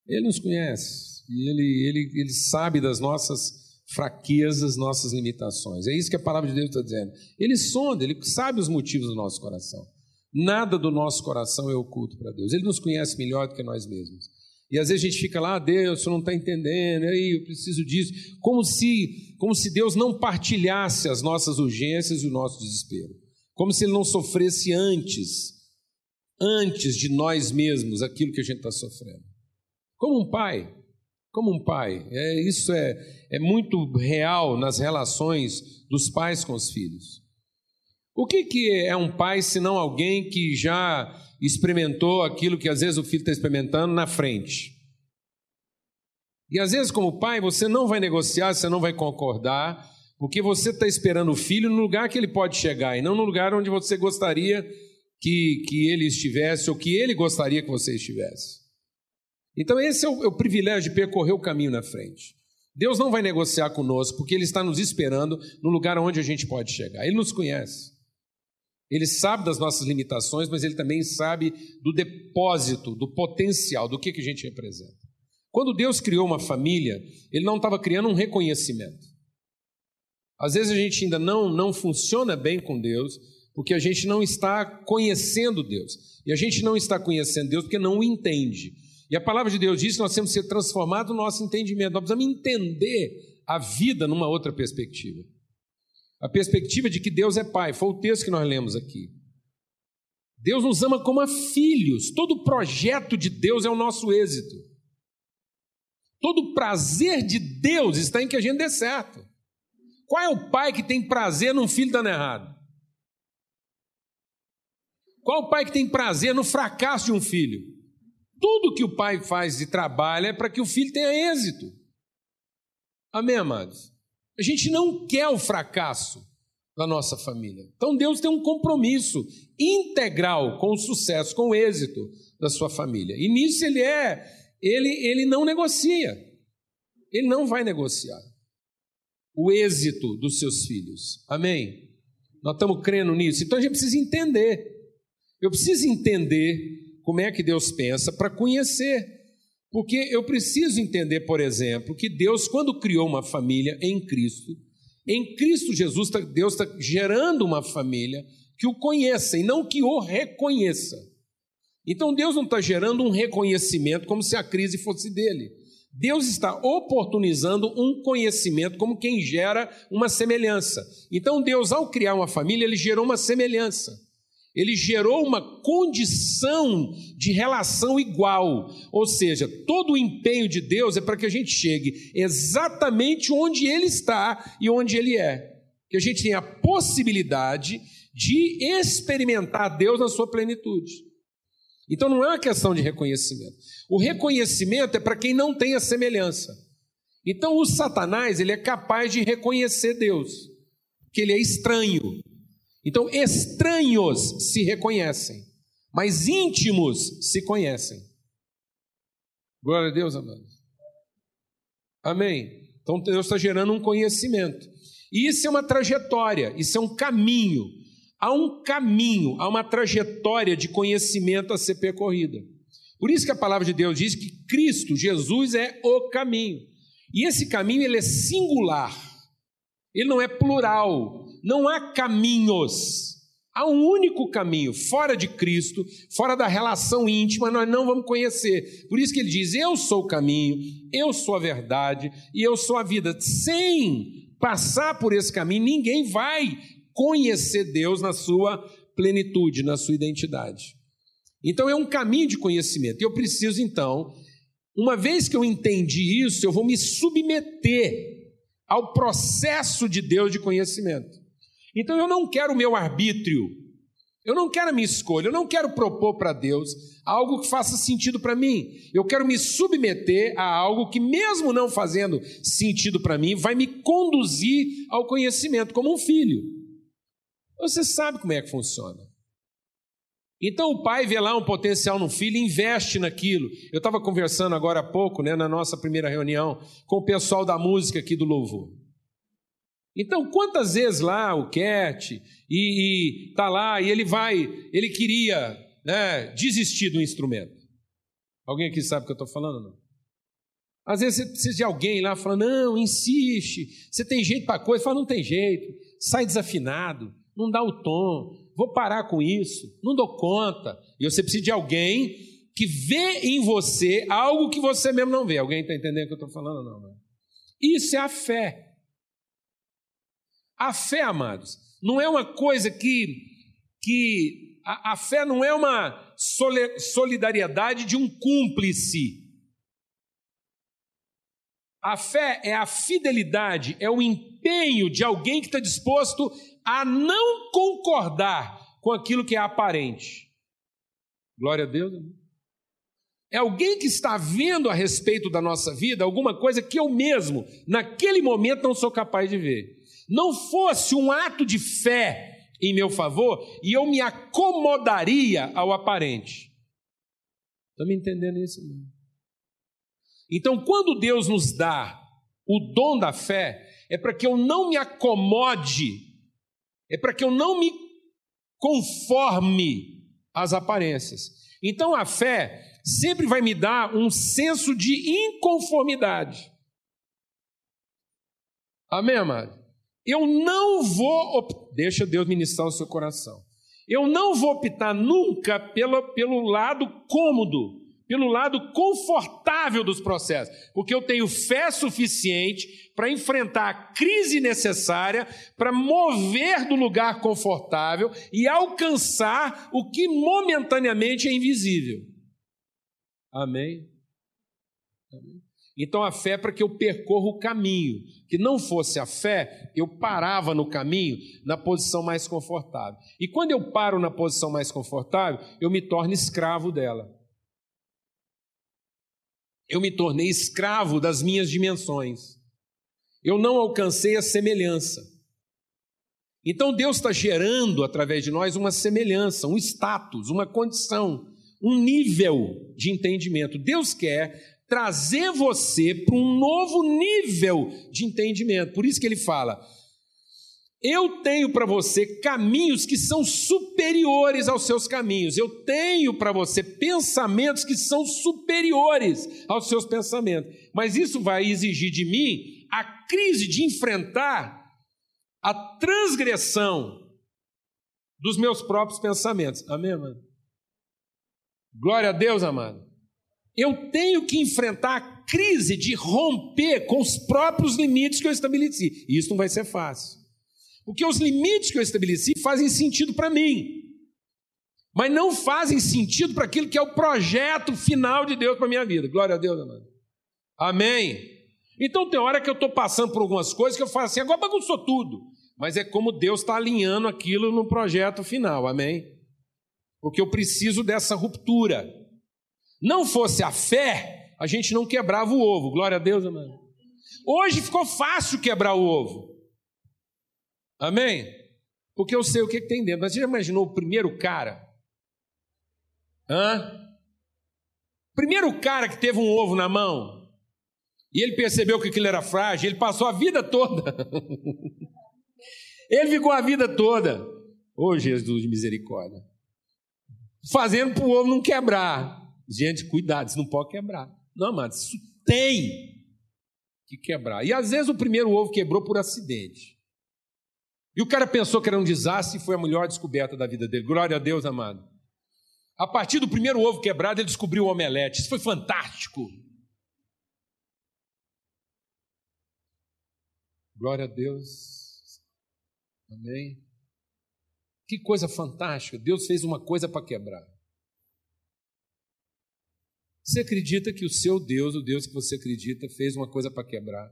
Ele nos conhece e ele, ele, ele sabe das nossas fraquezas, nossas limitações. É isso que a palavra de Deus está dizendo. Ele sonda, ele sabe os motivos do nosso coração. Nada do nosso coração é oculto para Deus. Ele nos conhece melhor do que nós mesmos. E às vezes a gente fica lá, ah, Deus, você não está entendendo, aí eu preciso disso, como se, como se Deus não partilhasse as nossas urgências e o nosso desespero, como se Ele não sofresse antes, antes de nós mesmos aquilo que a gente está sofrendo. Como um pai, como um pai. É, isso é, é muito real nas relações dos pais com os filhos. O que, que é um pai se não alguém que já experimentou aquilo que às vezes o filho está experimentando na frente? E às vezes, como pai, você não vai negociar, você não vai concordar, porque você está esperando o filho no lugar que ele pode chegar e não no lugar onde você gostaria que, que ele estivesse ou que ele gostaria que você estivesse. Então, esse é o, é o privilégio de percorrer o caminho na frente. Deus não vai negociar conosco, porque Ele está nos esperando no lugar onde a gente pode chegar. Ele nos conhece. Ele sabe das nossas limitações, mas Ele também sabe do depósito, do potencial, do que, que a gente representa. Quando Deus criou uma família, Ele não estava criando um reconhecimento. Às vezes a gente ainda não, não funciona bem com Deus, porque a gente não está conhecendo Deus. E a gente não está conhecendo Deus porque não o entende. E a palavra de Deus diz que nós temos que ser transformados no nosso entendimento. Nós precisamos entender a vida numa outra perspectiva. A perspectiva de que Deus é Pai. Foi o texto que nós lemos aqui. Deus nos ama como a filhos. Todo projeto de Deus é o nosso êxito. Todo prazer de Deus está em que a gente dê certo. Qual é o pai que tem prazer num filho dando errado? Qual o pai que tem prazer no fracasso de um filho? Tudo que o pai faz e trabalha é para que o filho tenha êxito. Amém, amados? A gente não quer o fracasso da nossa família. Então Deus tem um compromisso integral com o sucesso, com o êxito da sua família. E nisso ele é, ele, ele não negocia. Ele não vai negociar o êxito dos seus filhos. Amém? Nós estamos crendo nisso. Então a gente precisa entender. Eu preciso entender como é que Deus pensa para conhecer. Porque eu preciso entender, por exemplo, que Deus, quando criou uma família em Cristo, em Cristo Jesus, tá, Deus está gerando uma família que o conheça e não que o reconheça. Então Deus não está gerando um reconhecimento como se a crise fosse dele. Deus está oportunizando um conhecimento como quem gera uma semelhança. Então Deus, ao criar uma família, ele gerou uma semelhança. Ele gerou uma condição de relação igual, ou seja, todo o empenho de Deus é para que a gente chegue exatamente onde Ele está e onde Ele é. Que a gente tenha a possibilidade de experimentar Deus na sua plenitude. Então não é uma questão de reconhecimento. O reconhecimento é para quem não tem a semelhança. Então o Satanás ele é capaz de reconhecer Deus, que ele é estranho. Então, estranhos se reconhecem, mas íntimos se conhecem. Glória a Deus, amados. Amém. Então, Deus está gerando um conhecimento. E isso é uma trajetória, isso é um caminho. Há um caminho, há uma trajetória de conhecimento a ser percorrida. Por isso que a palavra de Deus diz que Cristo, Jesus, é o caminho. E esse caminho ele é singular. Ele não é plural, não há caminhos. Há um único caminho, fora de Cristo, fora da relação íntima, nós não vamos conhecer. Por isso que ele diz: Eu sou o caminho, eu sou a verdade e eu sou a vida. Sem passar por esse caminho, ninguém vai conhecer Deus na sua plenitude, na sua identidade. Então é um caminho de conhecimento. Eu preciso, então, uma vez que eu entendi isso, eu vou me submeter ao processo de Deus de conhecimento. Então eu não quero o meu arbítrio, eu não quero a minha escolha, eu não quero propor para Deus algo que faça sentido para mim. Eu quero me submeter a algo que, mesmo não fazendo sentido para mim, vai me conduzir ao conhecimento, como um filho. Você sabe como é que funciona. Então o pai vê lá um potencial no filho e investe naquilo. Eu estava conversando agora há pouco, né, na nossa primeira reunião, com o pessoal da música aqui do Louvor. Então, quantas vezes lá o Cat e, tá lá e ele vai, ele queria né, desistir do instrumento. Alguém aqui sabe o que eu estou falando? Não? Às vezes você precisa de alguém lá falando, não, insiste, você tem jeito para coisa, fala, não tem jeito, sai desafinado, não dá o tom, vou parar com isso, não dou conta. E você precisa de alguém que vê em você algo que você mesmo não vê. Alguém está entendendo o que eu estou falando? Não, não. Isso é a fé. A fé, amados, não é uma coisa que, que a, a fé não é uma solidariedade de um cúmplice. A fé é a fidelidade, é o empenho de alguém que está disposto a não concordar com aquilo que é aparente. Glória a Deus. É alguém que está vendo a respeito da nossa vida alguma coisa que eu mesmo, naquele momento, não sou capaz de ver não fosse um ato de fé em meu favor e eu me acomodaria ao aparente. Estão me entendendo isso? Irmão? Então, quando Deus nos dá o dom da fé, é para que eu não me acomode, é para que eu não me conforme às aparências. Então, a fé sempre vai me dar um senso de inconformidade. Amém, amado? Eu não vou. Deixa Deus ministrar o seu coração. Eu não vou optar nunca pelo, pelo lado cômodo, pelo lado confortável dos processos, porque eu tenho fé suficiente para enfrentar a crise necessária, para mover do lugar confortável e alcançar o que momentaneamente é invisível. Amém? Amém? Então a fé é para que eu percorra o caminho. Que não fosse a fé, eu parava no caminho na posição mais confortável. E quando eu paro na posição mais confortável, eu me torno escravo dela. Eu me tornei escravo das minhas dimensões. Eu não alcancei a semelhança. Então Deus está gerando através de nós uma semelhança, um status, uma condição, um nível de entendimento. Deus quer trazer você para um novo nível de entendimento. Por isso que ele fala: eu tenho para você caminhos que são superiores aos seus caminhos. Eu tenho para você pensamentos que são superiores aos seus pensamentos. Mas isso vai exigir de mim a crise de enfrentar a transgressão dos meus próprios pensamentos. Amém, mano? Glória a Deus, amado eu tenho que enfrentar a crise de romper com os próprios limites que eu estabeleci. E isso não vai ser fácil. Porque os limites que eu estabeleci fazem sentido para mim, mas não fazem sentido para aquilo que é o projeto final de Deus para a minha vida. Glória a Deus, amado. Amém. Então tem hora que eu estou passando por algumas coisas que eu falo assim, agora bagunçou tudo. Mas é como Deus está alinhando aquilo no projeto final, amém? Porque eu preciso dessa ruptura não fosse a fé, a gente não quebrava o ovo. Glória a Deus, amém. Hoje ficou fácil quebrar o ovo. Amém? Porque eu sei o que, que tem dentro. Mas você já imaginou o primeiro cara? Hã? Primeiro cara que teve um ovo na mão e ele percebeu que aquilo era frágil, ele passou a vida toda. <laughs> ele ficou a vida toda. Ô oh, Jesus de misericórdia. Fazendo para o ovo não quebrar. Gente, cuidado, isso não pode quebrar. Não, amado, isso tem que quebrar. E às vezes o primeiro ovo quebrou por acidente. E o cara pensou que era um desastre e foi a melhor descoberta da vida dele. Glória a Deus, amado. A partir do primeiro ovo quebrado, ele descobriu o omelete. Isso foi fantástico. Glória a Deus. Amém. Que coisa fantástica. Deus fez uma coisa para quebrar. Você acredita que o seu Deus, o Deus que você acredita, fez uma coisa para quebrar?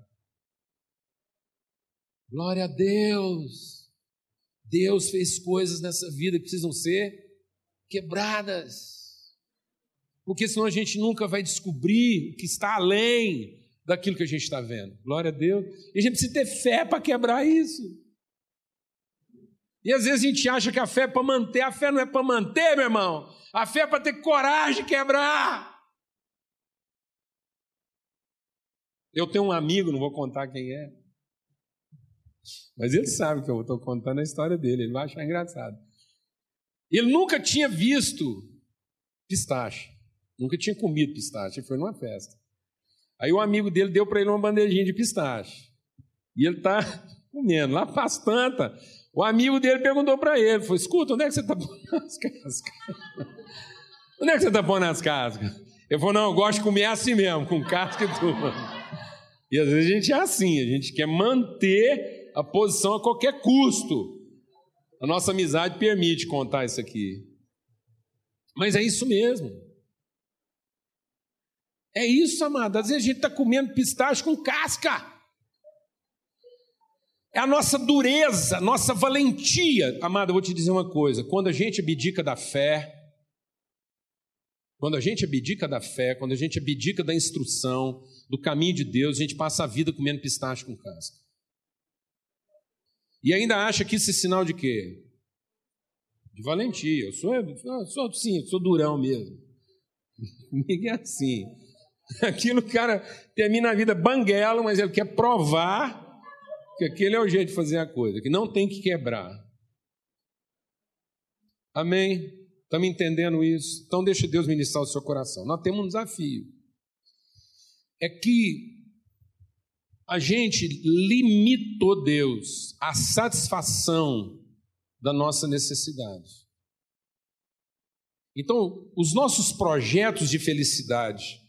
Glória a Deus! Deus fez coisas nessa vida que precisam ser quebradas. Porque senão a gente nunca vai descobrir o que está além daquilo que a gente está vendo. Glória a Deus. E a gente precisa ter fé para quebrar isso. E às vezes a gente acha que a fé é para manter. A fé não é para manter, meu irmão. A fé é para ter coragem de quebrar. Eu tenho um amigo, não vou contar quem é, mas ele sabe que eu estou contando a história dele, ele vai achar engraçado. Ele nunca tinha visto pistache, nunca tinha comido pistache, ele foi numa festa. Aí o amigo dele deu para ele uma bandejinha de pistache, e ele está <laughs> comendo, lá faz tanta. O amigo dele perguntou para ele, falou, escuta, onde é que você está pondo <laughs> as cascas? <laughs> Onde é que você está pondo as cascas? Ele falou, não, eu gosto de comer assim mesmo, com casca e tudo. E às vezes a gente é assim, a gente quer manter a posição a qualquer custo. A nossa amizade permite contar isso aqui. Mas é isso mesmo. É isso, amado. Às vezes a gente está comendo pistache com casca. É a nossa dureza, a nossa valentia. Amado, eu vou te dizer uma coisa: quando a gente abdica da fé, quando a gente abdica da fé, quando a gente abdica da instrução, do caminho de Deus, a gente passa a vida comendo pistache com casca. E ainda acha que isso é sinal de quê? De valentia. Eu sou, eu sou sim, eu sou durão mesmo. <laughs> Comigo é assim. Aquilo o cara termina a vida banguelo, mas ele quer provar que aquele é o jeito de fazer a coisa, que não tem que quebrar. Amém? Estamos entendendo isso? Então deixa Deus ministrar o seu coração. Nós temos um desafio. É que a gente limitou Deus à satisfação da nossa necessidade. Então, os nossos projetos de felicidade,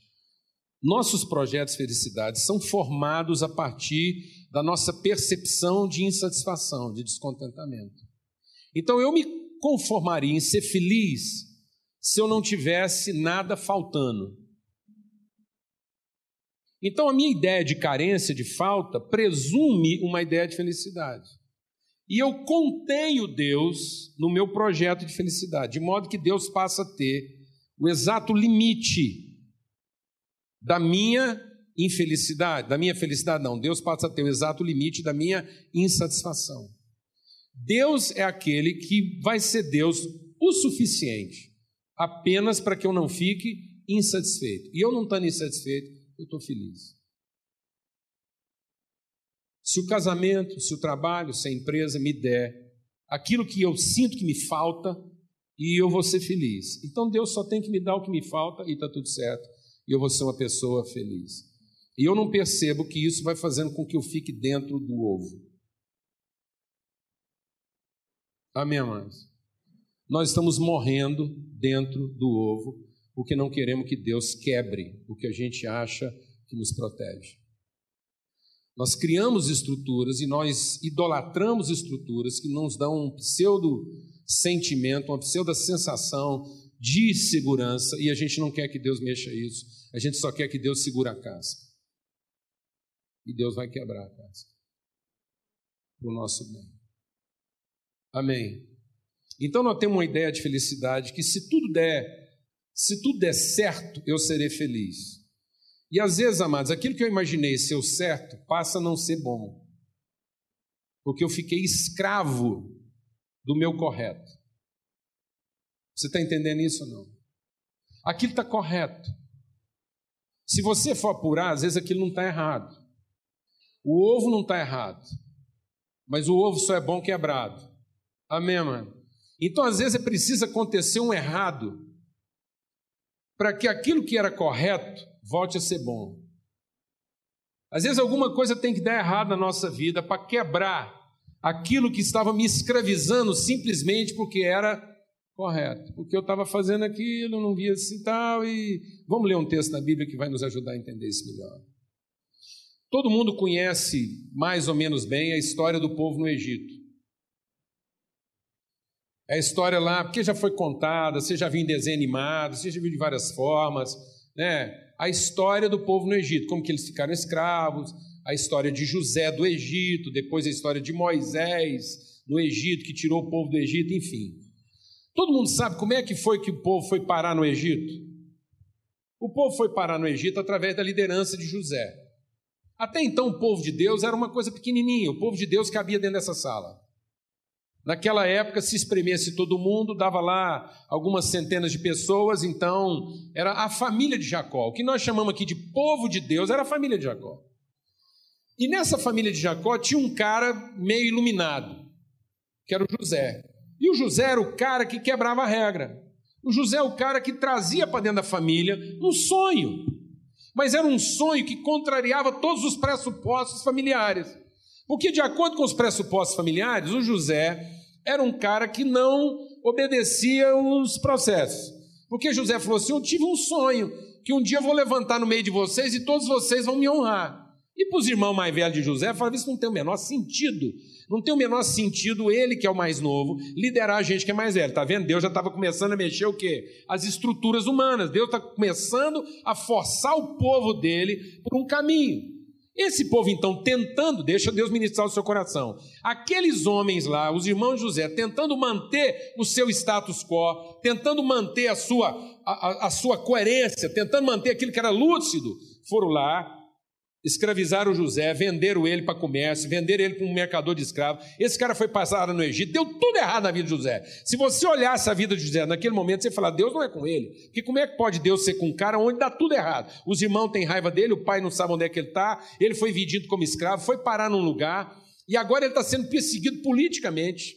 nossos projetos de felicidade são formados a partir da nossa percepção de insatisfação, de descontentamento. Então, eu me conformaria em ser feliz se eu não tivesse nada faltando. Então, a minha ideia de carência, de falta, presume uma ideia de felicidade. E eu contenho Deus no meu projeto de felicidade, de modo que Deus passa a ter o exato limite da minha infelicidade, da minha felicidade, não. Deus passa a ter o exato limite da minha insatisfação. Deus é aquele que vai ser Deus o suficiente apenas para que eu não fique insatisfeito. E eu não estando insatisfeito, eu estou feliz. Se o casamento, se o trabalho, se a empresa me der aquilo que eu sinto que me falta, e eu vou ser feliz. Então Deus só tem que me dar o que me falta e está tudo certo. E eu vou ser uma pessoa feliz. E eu não percebo que isso vai fazendo com que eu fique dentro do ovo. Amém, amados? Nós estamos morrendo dentro do ovo porque não queremos que Deus quebre o que a gente acha que nos protege. Nós criamos estruturas e nós idolatramos estruturas que nos dão um pseudo sentimento, uma pseudo sensação de segurança e a gente não quer que Deus mexa isso. A gente só quer que Deus segure a casca. E Deus vai quebrar a casca para o nosso bem. Amém. Então nós temos uma ideia de felicidade que se tudo der, se tudo der certo, eu serei feliz. E às vezes, amados, aquilo que eu imaginei ser o certo passa a não ser bom. Porque eu fiquei escravo do meu correto. Você está entendendo isso ou não? Aquilo está correto. Se você for apurar, às vezes aquilo não está errado. O ovo não está errado. Mas o ovo só é bom quebrado. Amém, mano? Então, às vezes, é preciso acontecer um errado para que aquilo que era correto volte a ser bom. Às vezes, alguma coisa tem que dar errado na nossa vida para quebrar aquilo que estava me escravizando simplesmente porque era correto. Porque eu estava fazendo aquilo, não via assim tal, e vamos ler um texto da Bíblia que vai nos ajudar a entender isso melhor. Todo mundo conhece mais ou menos bem a história do povo no Egito. É a história lá, porque já foi contada, você já viu em desenho animado, você já viu de várias formas, né? A história do povo no Egito, como que eles ficaram escravos, a história de José do Egito, depois a história de Moisés no Egito, que tirou o povo do Egito, enfim. Todo mundo sabe como é que foi que o povo foi parar no Egito? O povo foi parar no Egito através da liderança de José. Até então, o povo de Deus era uma coisa pequenininha, o povo de Deus cabia dentro dessa sala. Naquela época, se espremesse todo mundo, dava lá algumas centenas de pessoas, então era a família de Jacó. O que nós chamamos aqui de povo de Deus era a família de Jacó. E nessa família de Jacó tinha um cara meio iluminado, que era o José. E o José era o cara que quebrava a regra. O José é o cara que trazia para dentro da família um sonho. Mas era um sonho que contrariava todos os pressupostos familiares. Porque, de acordo com os pressupostos familiares, o José era um cara que não obedecia os processos. Porque José falou assim: Eu tive um sonho, que um dia eu vou levantar no meio de vocês e todos vocês vão me honrar. E para os irmãos mais velhos de José, falava: Isso não tem o menor sentido. Não tem o menor sentido ele, que é o mais novo, liderar a gente que é mais velho. Está vendo? Deus já estava começando a mexer o quê? As estruturas humanas. Deus está começando a forçar o povo dele por um caminho. Esse povo, então, tentando, deixa Deus ministrar o seu coração. Aqueles homens lá, os irmãos de José, tentando manter o seu status quo, tentando manter a sua, a, a sua coerência, tentando manter aquilo que era lúcido, foram lá escravizaram José, venderam ele para comércio, venderam ele para um mercador de escravos. Esse cara foi passado no Egito, deu tudo errado na vida de José. Se você olhasse a vida de José naquele momento, você falar, Deus não é com ele. Porque como é que pode Deus ser com um cara onde dá tudo errado? Os irmãos têm raiva dele, o pai não sabe onde é que ele está, ele foi vendido como escravo, foi parar num lugar, e agora ele está sendo perseguido politicamente.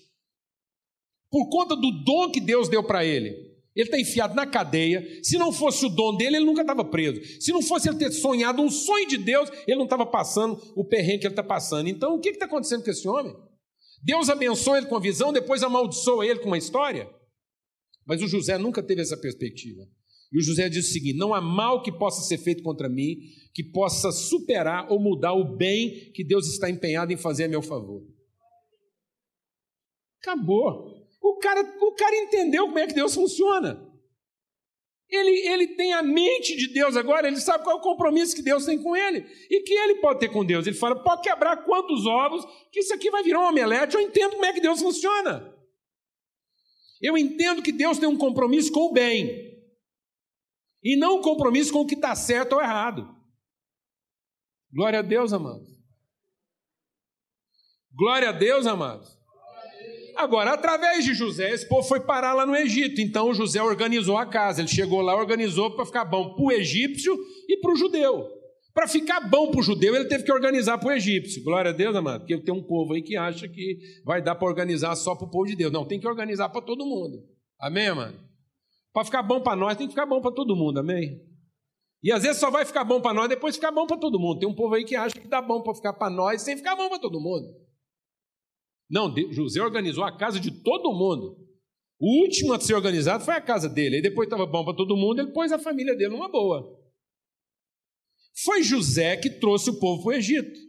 Por conta do dom que Deus deu para ele. Ele está enfiado na cadeia. Se não fosse o dom dele, ele nunca estava preso. Se não fosse ele ter sonhado um sonho de Deus, ele não estava passando o perrengue que ele está passando. Então, o que está acontecendo com esse homem? Deus abençoa ele com a visão, depois amaldiçoa ele com uma história? Mas o José nunca teve essa perspectiva. E o José diz o seguinte: não há mal que possa ser feito contra mim, que possa superar ou mudar o bem que Deus está empenhado em fazer a meu favor. Acabou. O cara, o cara entendeu como é que Deus funciona. Ele, ele tem a mente de Deus agora, ele sabe qual é o compromisso que Deus tem com ele e que ele pode ter com Deus. Ele fala: pode quebrar quantos ovos, que isso aqui vai virar um omelete. Eu entendo como é que Deus funciona. Eu entendo que Deus tem um compromisso com o bem e não um compromisso com o que está certo ou errado. Glória a Deus, amados. Glória a Deus, amados. Agora, através de José, esse povo foi parar lá no Egito. Então José organizou a casa. Ele chegou lá, organizou para ficar bom para o egípcio e para o judeu. Para ficar bom para o judeu, ele teve que organizar para o egípcio. Glória a Deus, amado. Porque tem um povo aí que acha que vai dar para organizar só para o povo de Deus. Não, tem que organizar para todo mundo. Amém, amado? Para ficar bom para nós, tem que ficar bom para todo mundo. Amém? E às vezes só vai ficar bom para nós, depois ficar bom para todo mundo. Tem um povo aí que acha que dá bom para ficar para nós sem ficar bom para todo mundo. Não, José organizou a casa de todo mundo. O último a ser organizado foi a casa dele. Aí depois estava bom para todo mundo, ele pôs a família dele numa boa. Foi José que trouxe o povo para o Egito.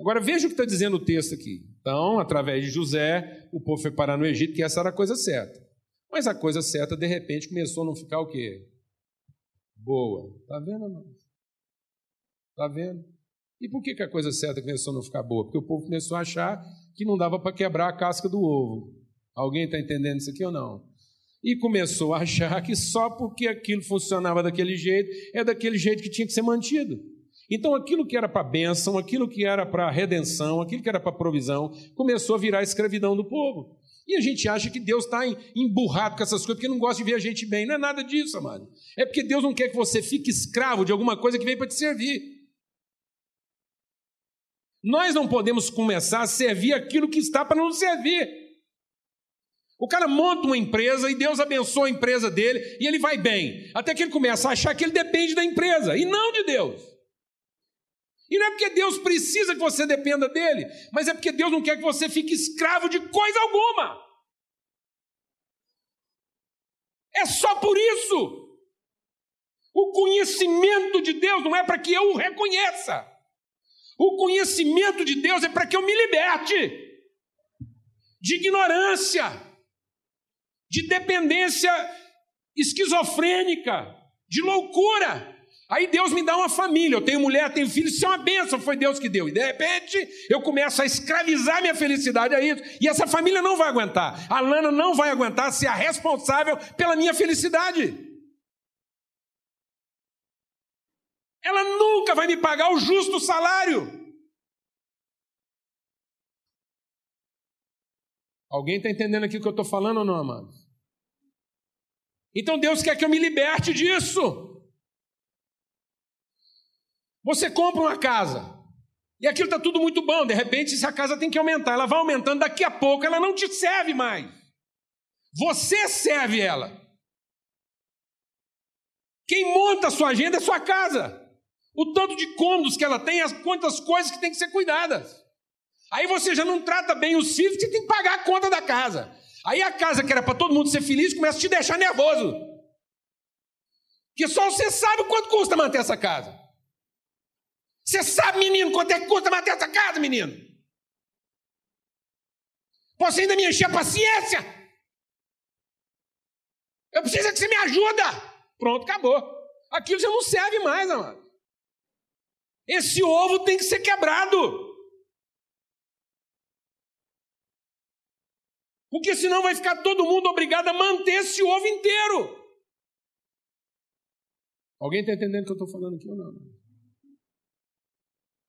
Agora veja o que está dizendo o texto aqui. Então, através de José, o povo foi parar no Egito, que essa era a coisa certa. Mas a coisa certa, de repente, começou a não ficar o quê? Boa. Está vendo, irmão? Está vendo? E por que, que a coisa certa começou a não ficar boa? Porque o povo começou a achar que não dava para quebrar a casca do ovo. Alguém está entendendo isso aqui ou não? E começou a achar que só porque aquilo funcionava daquele jeito, é daquele jeito que tinha que ser mantido. Então, aquilo que era para bênção, aquilo que era para redenção, aquilo que era para provisão, começou a virar a escravidão do povo. E a gente acha que Deus está emburrado com essas coisas, porque não gosta de ver a gente bem. Não é nada disso, amado. É porque Deus não quer que você fique escravo de alguma coisa que veio para te servir. Nós não podemos começar a servir aquilo que está para nos servir. O cara monta uma empresa e Deus abençoa a empresa dele e ele vai bem. Até que ele começa a achar que ele depende da empresa e não de Deus. E não é porque Deus precisa que você dependa dele, mas é porque Deus não quer que você fique escravo de coisa alguma. É só por isso. O conhecimento de Deus não é para que eu o reconheça. O conhecimento de Deus é para que eu me liberte de ignorância, de dependência esquizofrênica, de loucura. Aí Deus me dá uma família, eu tenho mulher, tenho filhos, isso é uma benção, foi Deus que deu. E de repente eu começo a escravizar minha felicidade a isso, e essa família não vai aguentar. A Lana não vai aguentar ser a responsável pela minha felicidade. Ela nunca vai me pagar o justo salário. Alguém está entendendo aqui o que eu estou falando ou não, amado? Então Deus quer que eu me liberte disso. Você compra uma casa e aquilo está tudo muito bom, de repente essa casa tem que aumentar, ela vai aumentando, daqui a pouco ela não te serve mais. Você serve ela. Quem monta a sua agenda é sua casa o tanto de cômodos que ela tem, as quantas coisas que tem que ser cuidadas. Aí você já não trata bem os filhos, você tem que pagar a conta da casa. Aí a casa que era para todo mundo ser feliz começa a te deixar nervoso. Porque só você sabe quanto custa manter essa casa. Você sabe, menino, quanto é que custa manter essa casa, menino? Posso ainda me encher a paciência? Eu preciso que você me ajuda. Pronto, acabou. Aquilo já não serve mais, amado. Esse ovo tem que ser quebrado. Porque senão vai ficar todo mundo obrigado a manter esse ovo inteiro. Alguém está entendendo o que eu estou falando aqui ou não?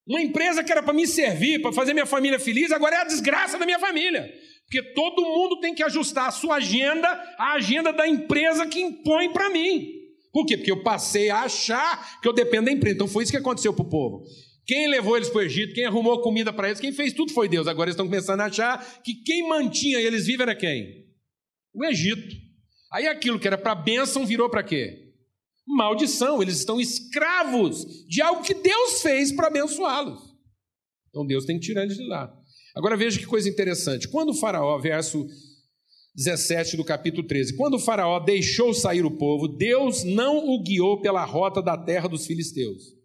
Uma empresa que era para me servir, para fazer minha família feliz, agora é a desgraça da minha família. Porque todo mundo tem que ajustar a sua agenda à agenda da empresa que impõe para mim. Por quê? Porque eu passei a achar que eu dependo da empresa. Então foi isso que aconteceu para o povo. Quem levou eles para o Egito, quem arrumou comida para eles, quem fez tudo foi Deus. Agora eles estão começando a achar que quem mantinha eles vivos era quem? O Egito. Aí aquilo que era para bênção virou para quê? maldição, eles estão escravos de algo que Deus fez para abençoá-los. Então Deus tem que tirar eles de lá. Agora veja que coisa interessante. Quando o Faraó, verso 17 do capítulo 13, quando Faraó deixou sair o povo, Deus não o guiou pela rota da terra dos filisteus.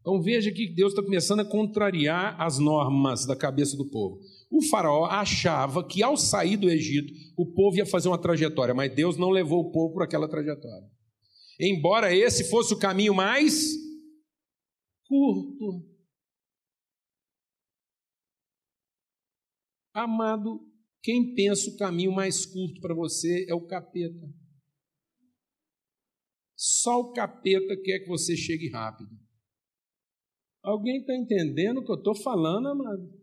Então veja que Deus está começando a contrariar as normas da cabeça do povo. O faraó achava que ao sair do Egito, o povo ia fazer uma trajetória, mas Deus não levou o povo por aquela trajetória. Embora esse fosse o caminho mais curto. Amado, quem pensa o caminho mais curto para você é o capeta. Só o capeta quer que você chegue rápido. Alguém está entendendo o que eu estou falando, amado?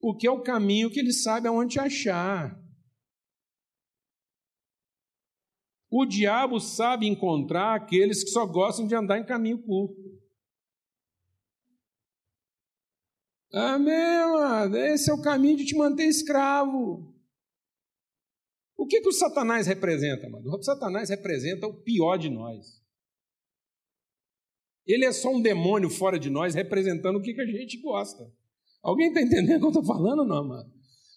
porque é o caminho que ele sabe aonde achar. O diabo sabe encontrar aqueles que só gostam de andar em caminho curto. Amém, mano. Esse é o caminho de te manter escravo. O que, que o Satanás representa, mano? O Satanás representa o pior de nós. Ele é só um demônio fora de nós, representando o que, que a gente gosta. Alguém está entendendo o que eu estou falando, não, mano?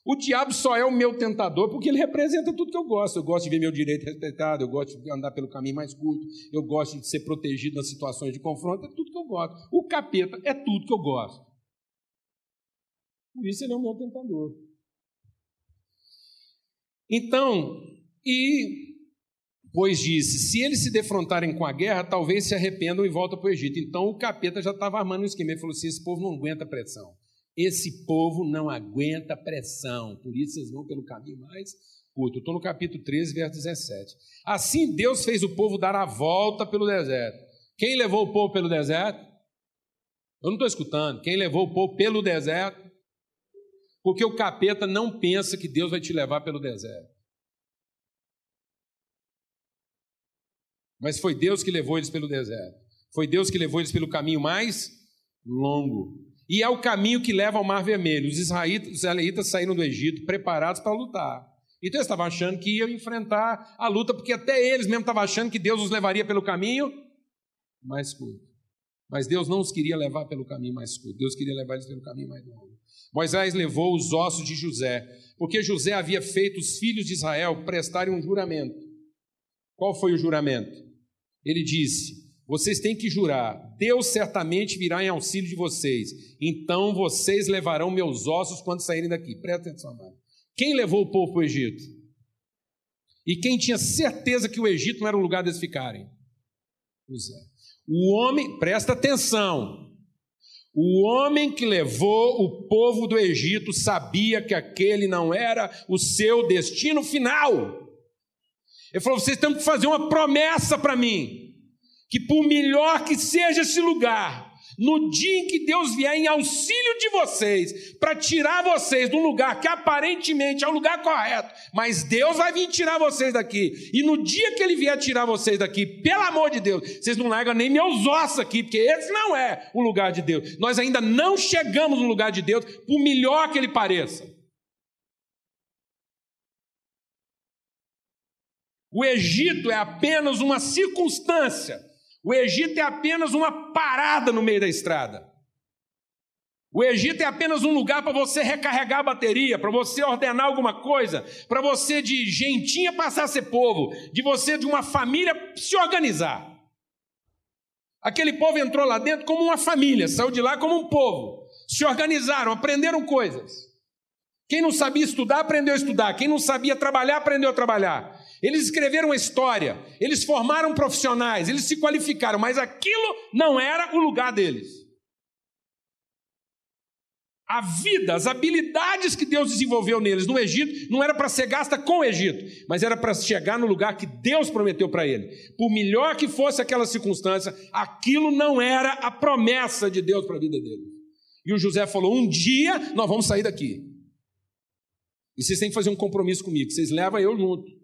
O diabo só é o meu tentador porque ele representa tudo que eu gosto. Eu gosto de ver meu direito respeitado, eu gosto de andar pelo caminho mais curto, eu gosto de ser protegido nas situações de confronto, é tudo que eu gosto. O capeta é tudo que eu gosto. Por isso ele é o meu tentador. Então, e pois disse: se eles se defrontarem com a guerra, talvez se arrependam e voltem para o Egito. Então o capeta já estava armando um esquema. Ele falou assim: esse povo não aguenta pressão. Esse povo não aguenta pressão, por isso eles vão pelo caminho mais curto. Estou no capítulo 13, verso 17. Assim Deus fez o povo dar a volta pelo deserto. Quem levou o povo pelo deserto? Eu não estou escutando. Quem levou o povo pelo deserto? Porque o capeta não pensa que Deus vai te levar pelo deserto. Mas foi Deus que levou eles pelo deserto. Foi Deus que levou eles pelo caminho mais longo. E é o caminho que leva ao Mar Vermelho. Os israelitas saíram do Egito preparados para lutar. Então eles estavam achando que iam enfrentar a luta, porque até eles mesmo estavam achando que Deus os levaria pelo caminho mais curto. Mas Deus não os queria levar pelo caminho mais curto, Deus queria levar eles pelo caminho mais longo. Moisés levou os ossos de José, porque José havia feito os filhos de Israel prestarem um juramento. Qual foi o juramento? Ele disse: vocês têm que jurar: Deus certamente virá em auxílio de vocês. Então vocês levarão meus ossos quando saírem daqui. Presta atenção, amado. Quem levou o povo para o Egito? E quem tinha certeza que o Egito não era um lugar deles ficarem? José. O homem, presta atenção. O homem que levou o povo do Egito sabia que aquele não era o seu destino final. Ele falou: vocês têm que fazer uma promessa para mim que por melhor que seja esse lugar, no dia em que Deus vier em auxílio de vocês, para tirar vocês um lugar que aparentemente é o lugar correto, mas Deus vai vir tirar vocês daqui, e no dia que Ele vier tirar vocês daqui, pelo amor de Deus, vocês não largam nem meus ossos aqui, porque esse não é o lugar de Deus. Nós ainda não chegamos no lugar de Deus, por melhor que ele pareça. O Egito é apenas uma circunstância o Egito é apenas uma parada no meio da estrada. O Egito é apenas um lugar para você recarregar a bateria, para você ordenar alguma coisa, para você de gentinha passar a ser povo, de você de uma família se organizar. Aquele povo entrou lá dentro como uma família, saiu de lá como um povo. Se organizaram, aprenderam coisas. Quem não sabia estudar, aprendeu a estudar. Quem não sabia trabalhar, aprendeu a trabalhar. Eles escreveram uma história, eles formaram profissionais, eles se qualificaram, mas aquilo não era o lugar deles. A vida, as habilidades que Deus desenvolveu neles no Egito, não era para ser gasta com o Egito, mas era para chegar no lugar que Deus prometeu para ele. Por melhor que fosse aquela circunstância, aquilo não era a promessa de Deus para a vida dele. E o José falou: Um dia nós vamos sair daqui. E vocês têm que fazer um compromisso comigo, vocês levam eu junto.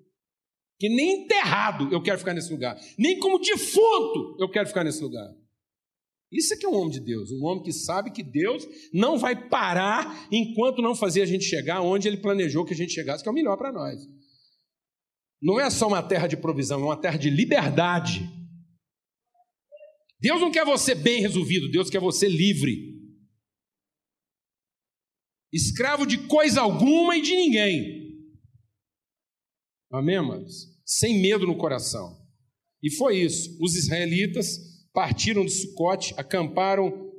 Que nem enterrado eu quero ficar nesse lugar, nem como defunto eu quero ficar nesse lugar. Isso é que é um homem de Deus, um homem que sabe que Deus não vai parar enquanto não fazer a gente chegar onde ele planejou que a gente chegasse, que é o melhor para nós. Não é só uma terra de provisão, é uma terra de liberdade. Deus não quer você bem resolvido, Deus quer você livre. Escravo de coisa alguma e de ninguém. Amém, amados? Sem medo no coração. E foi isso. Os israelitas partiram de Sucote, acamparam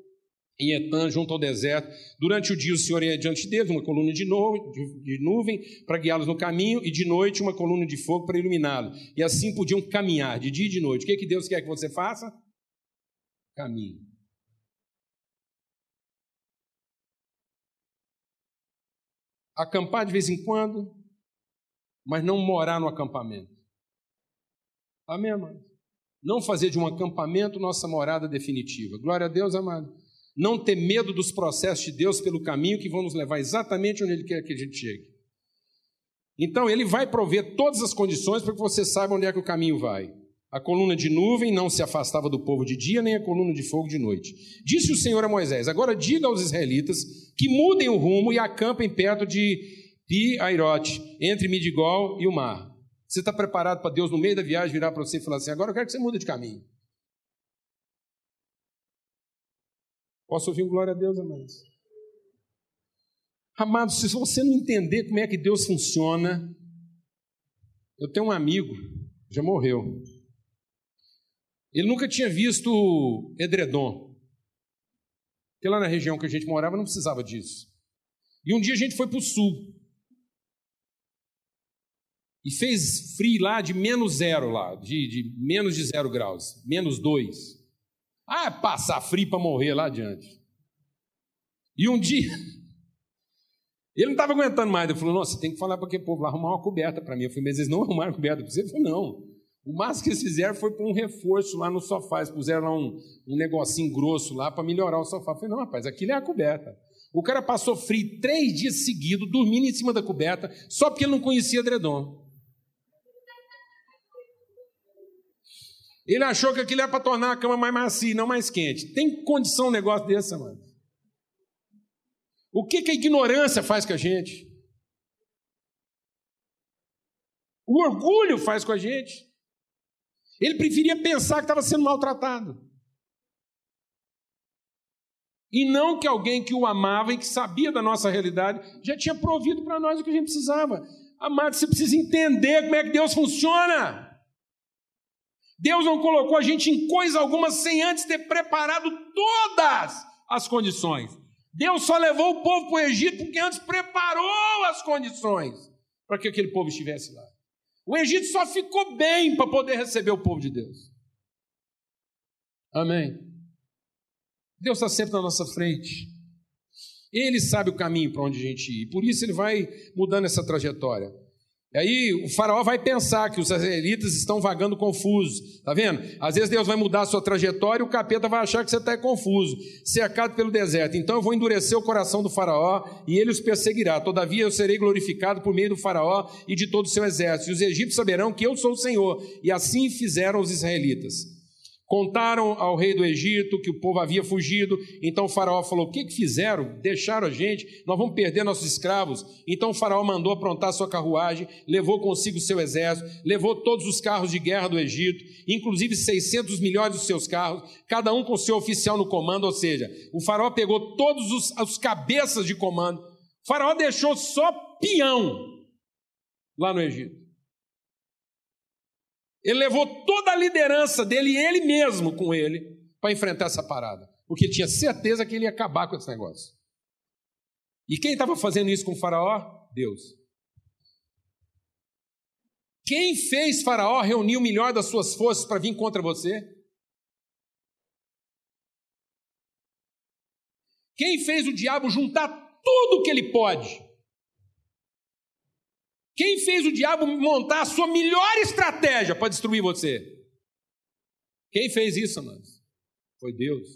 em Etan, junto ao deserto. Durante o dia, o Senhor ia diante deles, uma coluna de, de, de nuvem para guiá-los no caminho, e de noite, uma coluna de fogo para iluminá-los. E assim podiam caminhar, de dia e de noite. O que, é que Deus quer que você faça? Caminhe. Acampar de vez em quando, mas não morar no acampamento. Amém, amados? Não fazer de um acampamento nossa morada definitiva. Glória a Deus, amado. Não ter medo dos processos de Deus pelo caminho que vão nos levar exatamente onde Ele quer que a gente chegue. Então, Ele vai prover todas as condições para que você saiba onde é que o caminho vai. A coluna de nuvem não se afastava do povo de dia, nem a coluna de fogo de noite. Disse o Senhor a Moisés: Agora diga aos israelitas que mudem o rumo e acampem perto de Pi-Airote, entre Midigol e o mar. Você está preparado para Deus, no meio da viagem, virar para você e falar assim: agora eu quero que você mude de caminho. Posso ouvir um glória a Deus, amados? Amados, se você não entender como é que Deus funciona, eu tenho um amigo, já morreu. Ele nunca tinha visto edredom. Porque lá na região que a gente morava não precisava disso. E um dia a gente foi para o sul. E fez frio lá de menos zero lá, de, de menos de zero graus, menos dois. Ah, é passar frio para morrer lá adiante. E um dia, <laughs> ele não estava aguentando mais. Ele falou: Nossa, tem que falar para aquele povo lá arrumar uma coberta para mim. Eu falei: Mas eles não <laughs> arrumaram coberta para você? Ele falou: Não. O máximo que eles fizeram foi pôr um reforço lá no sofá. Eles puseram lá um, um negocinho grosso lá para melhorar o sofá. Eu falei: Não, rapaz, aquilo é a coberta. O cara passou frio três dias seguidos, dormindo em cima da coberta, só porque ele não conhecia Dredon. Ele achou que aquilo era para tornar a cama mais macia, não mais quente. Tem condição um negócio desse, mano? O que, que a ignorância faz com a gente? O orgulho faz com a gente. Ele preferia pensar que estava sendo maltratado. E não que alguém que o amava e que sabia da nossa realidade já tinha provido para nós o que a gente precisava. Amado, você precisa entender como é que Deus funciona. Deus não colocou a gente em coisa alguma sem antes ter preparado todas as condições. Deus só levou o povo para o Egito porque antes preparou as condições para que aquele povo estivesse lá. O Egito só ficou bem para poder receber o povo de Deus. Amém. Deus está sempre na nossa frente. Ele sabe o caminho para onde a gente ir. Por isso ele vai mudando essa trajetória. E aí o faraó vai pensar que os israelitas estão vagando confusos, tá vendo? Às vezes Deus vai mudar a sua trajetória e o capeta vai achar que você está confuso, cercado pelo deserto. Então eu vou endurecer o coração do faraó e ele os perseguirá. Todavia eu serei glorificado por meio do faraó e de todo o seu exército. E os egípcios saberão que eu sou o Senhor. E assim fizeram os israelitas. Contaram ao rei do Egito que o povo havia fugido. Então o faraó falou: O que, fizeram? Deixaram a gente, nós vamos perder nossos escravos. Então o faraó mandou aprontar sua carruagem, levou consigo seu exército, levou todos os carros de guerra do Egito, inclusive 600 milhões dos seus carros, cada um com seu oficial no comando. Ou seja, o faraó pegou todos os, os cabeças de comando. O faraó deixou só peão lá no Egito. Ele levou toda a liderança dele e ele mesmo com ele para enfrentar essa parada, porque tinha certeza que ele ia acabar com esse negócio. E quem estava fazendo isso com o Faraó? Deus. Quem fez Faraó reunir o melhor das suas forças para vir contra você? Quem fez o diabo juntar tudo que ele pode? Quem fez o diabo montar a sua melhor estratégia para destruir você? Quem fez isso, amados? Foi Deus.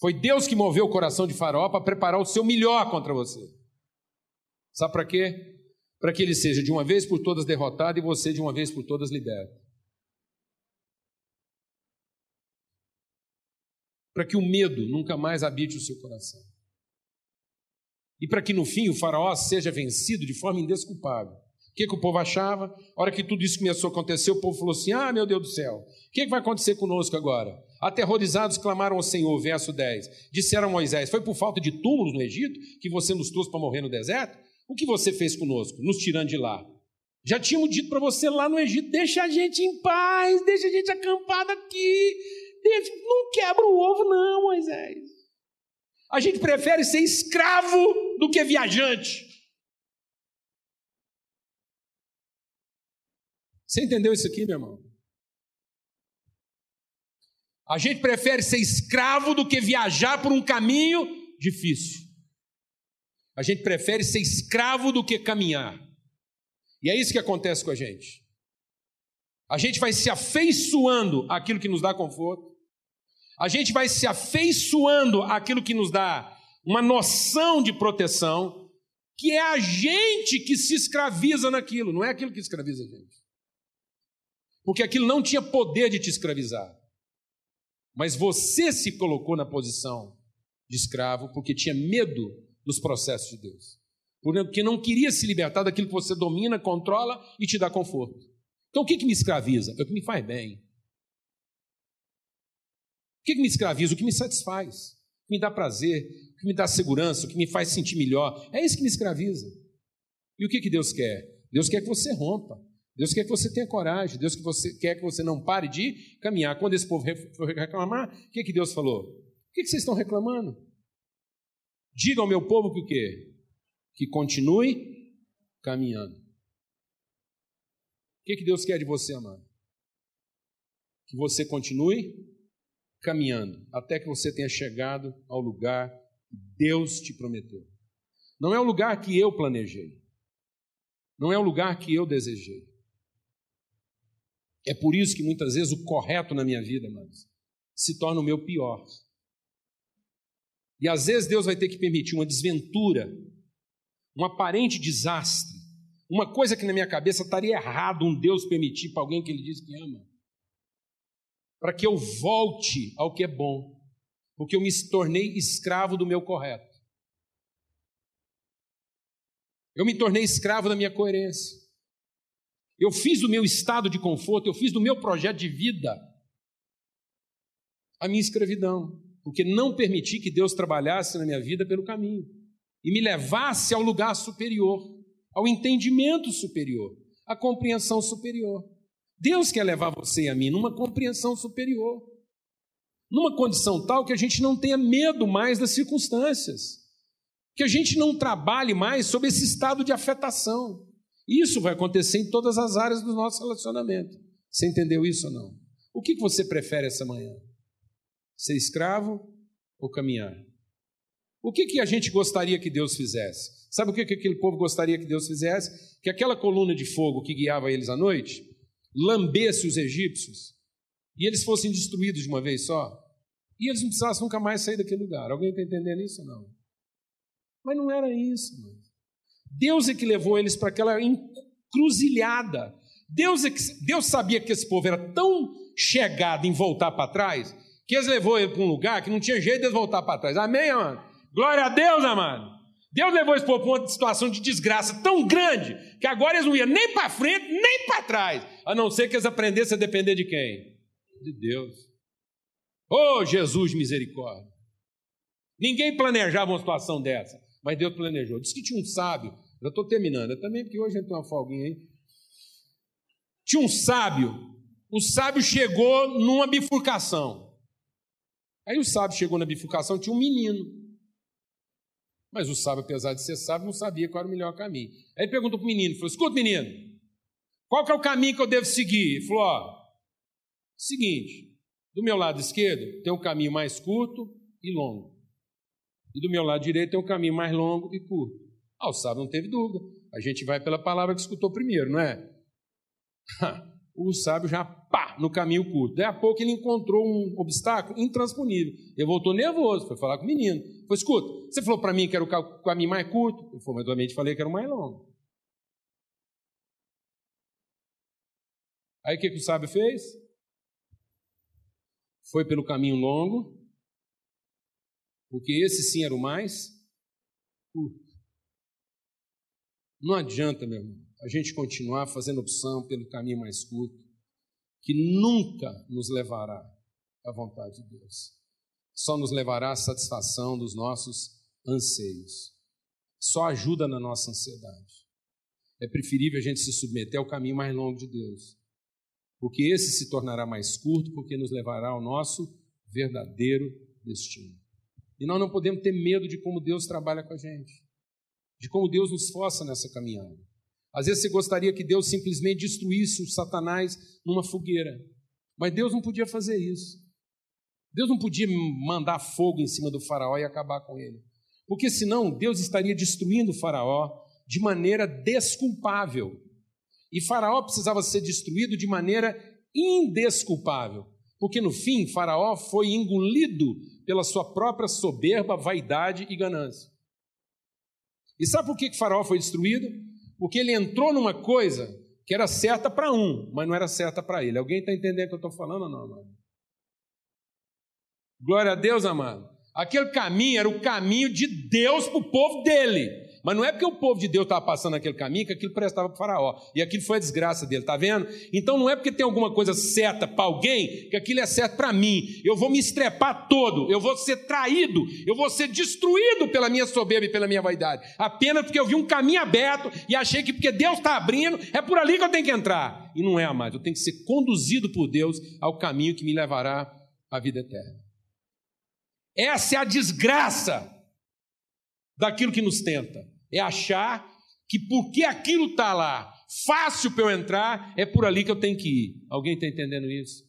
Foi Deus que moveu o coração de Faraó para preparar o seu melhor contra você. Sabe para quê? Para que ele seja de uma vez por todas derrotado e você de uma vez por todas liberto. Para que o medo nunca mais habite o seu coração. E para que no fim o faraó seja vencido de forma indesculpável. O que, que o povo achava? A hora que tudo isso começou a acontecer, o povo falou assim: Ah, meu Deus do céu, o que, que vai acontecer conosco agora? Aterrorizados clamaram ao Senhor, verso 10. Disseram a Moisés: Foi por falta de túmulos no Egito que você nos trouxe para morrer no deserto? O que você fez conosco, nos tirando de lá? Já tínhamos dito para você lá no Egito: deixa a gente em paz, deixa a gente acampado aqui, deixa, não quebra o ovo, não, Moisés. A gente prefere ser escravo do que viajante. Você entendeu isso aqui, meu irmão? A gente prefere ser escravo do que viajar por um caminho difícil. A gente prefere ser escravo do que caminhar. E é isso que acontece com a gente. A gente vai se afeiçoando àquilo que nos dá conforto. A gente vai se afeiçoando àquilo que nos dá uma noção de proteção, que é a gente que se escraviza naquilo, não é aquilo que escraviza a gente porque aquilo não tinha poder de te escravizar. Mas você se colocou na posição de escravo porque tinha medo dos processos de Deus. Porque não queria se libertar daquilo que você domina, controla e te dá conforto. Então o que, que me escraviza? É o que me faz bem. O que, que me escraviza? O que me satisfaz, o que me dá prazer, o que me dá segurança, o que me faz sentir melhor. É isso que me escraviza. E o que, que Deus quer? Deus quer que você rompa. Deus quer que você tenha coragem, Deus que você, quer que você não pare de caminhar. Quando esse povo for reclamar, o que, que Deus falou? O que, que vocês estão reclamando? Diga ao meu povo que o quê? Que continue caminhando. O que, que Deus quer de você, amado? Que você continue caminhando até que você tenha chegado ao lugar que Deus te prometeu. Não é o lugar que eu planejei. Não é o lugar que eu desejei. É por isso que muitas vezes o correto na minha vida, amados, se torna o meu pior. E às vezes Deus vai ter que permitir uma desventura, um aparente desastre, uma coisa que na minha cabeça estaria errado um Deus permitir para alguém que ele diz que ama, para que eu volte ao que é bom, porque eu me tornei escravo do meu correto. Eu me tornei escravo da minha coerência. Eu fiz do meu estado de conforto, eu fiz do meu projeto de vida a minha escravidão, porque não permiti que Deus trabalhasse na minha vida pelo caminho e me levasse ao lugar superior, ao entendimento superior, à compreensão superior. Deus quer levar você e a mim numa compreensão superior, numa condição tal que a gente não tenha medo mais das circunstâncias, que a gente não trabalhe mais sob esse estado de afetação. Isso vai acontecer em todas as áreas do nosso relacionamento. Você entendeu isso ou não? O que você prefere essa manhã? Ser escravo ou caminhar? O que, a gente gostaria que Deus fizesse? Sabe o que aquele povo gostaria que Deus fizesse? Que aquela coluna de fogo que guiava eles à noite lambesse os egípcios e eles fossem destruídos de uma vez só. E eles não precisassem nunca mais sair daquele lugar. Alguém está entendendo isso ou não? Mas não era isso, mano. Deus é que levou eles para aquela encruzilhada. Deus, é que, Deus sabia que esse povo era tão chegado em voltar para trás, que eles levou ele para um lugar que não tinha jeito de voltar para trás. Amém, amado? Glória a Deus, amado. Deus levou povo para uma situação de desgraça tão grande que agora eles não iam nem para frente, nem para trás, a não ser que eles aprendessem a depender de quem? De Deus. Oh, Jesus, misericórdia. Ninguém planejava uma situação dessa, mas Deus planejou. Diz que tinha um sábio já estou terminando. Eu também, porque hoje a gente tem uma folguinha aí. Tinha um sábio. O sábio chegou numa bifurcação. Aí o sábio chegou na bifurcação, tinha um menino. Mas o sábio, apesar de ser sábio, não sabia qual era o melhor caminho. Aí ele perguntou para o menino, falou, escuta menino, qual que é o caminho que eu devo seguir? Ele falou, ó, seguinte, do meu lado esquerdo tem um caminho mais curto e longo. E do meu lado direito tem um caminho mais longo e curto. Ah, o sábio não teve dúvida. A gente vai pela palavra que escutou primeiro, não é? <laughs> o sábio já pá no caminho curto. Daí a pouco ele encontrou um obstáculo intransponível. Ele voltou nervoso, foi falar com o menino. Foi, escuta, você falou para mim que era o caminho mais curto? Ele falou, mas também falei que era o mais longo. Aí o que, que o sábio fez? Foi pelo caminho longo, porque esse sim era o mais curto. Não adianta, meu irmão, a gente continuar fazendo opção pelo caminho mais curto, que nunca nos levará à vontade de Deus. Só nos levará à satisfação dos nossos anseios. Só ajuda na nossa ansiedade. É preferível a gente se submeter ao caminho mais longo de Deus porque esse se tornará mais curto, porque nos levará ao nosso verdadeiro destino. E nós não podemos ter medo de como Deus trabalha com a gente, de como Deus nos força nessa caminhada. Às vezes você gostaria que Deus simplesmente destruísse o Satanás numa fogueira, mas Deus não podia fazer isso. Deus não podia mandar fogo em cima do Faraó e acabar com ele, porque senão Deus estaria destruindo o Faraó de maneira desculpável. E Faraó precisava ser destruído de maneira indesculpável, porque no fim Faraó foi engolido pela sua própria soberba, vaidade e ganância. E sabe por que Faraó foi destruído? Porque ele entrou numa coisa que era certa para um, mas não era certa para ele. Alguém está entendendo o que eu estou falando ou não, amado? Glória a Deus, amado. Aquele caminho era o caminho de Deus para o povo dele. Mas não é porque o povo de Deus estava passando aquele caminho que aquilo prestava para o faraó. E aquilo foi a desgraça dele, está vendo? Então não é porque tem alguma coisa certa para alguém que aquilo é certo para mim. Eu vou me estrepar todo, eu vou ser traído, eu vou ser destruído pela minha soberba e pela minha vaidade. Apenas porque eu vi um caminho aberto e achei que porque Deus está abrindo, é por ali que eu tenho que entrar. E não é, amado. Eu tenho que ser conduzido por Deus ao caminho que me levará à vida eterna. Essa é a desgraça daquilo que nos tenta é achar que porque aquilo está lá, fácil para eu entrar, é por ali que eu tenho que ir. Alguém está entendendo isso?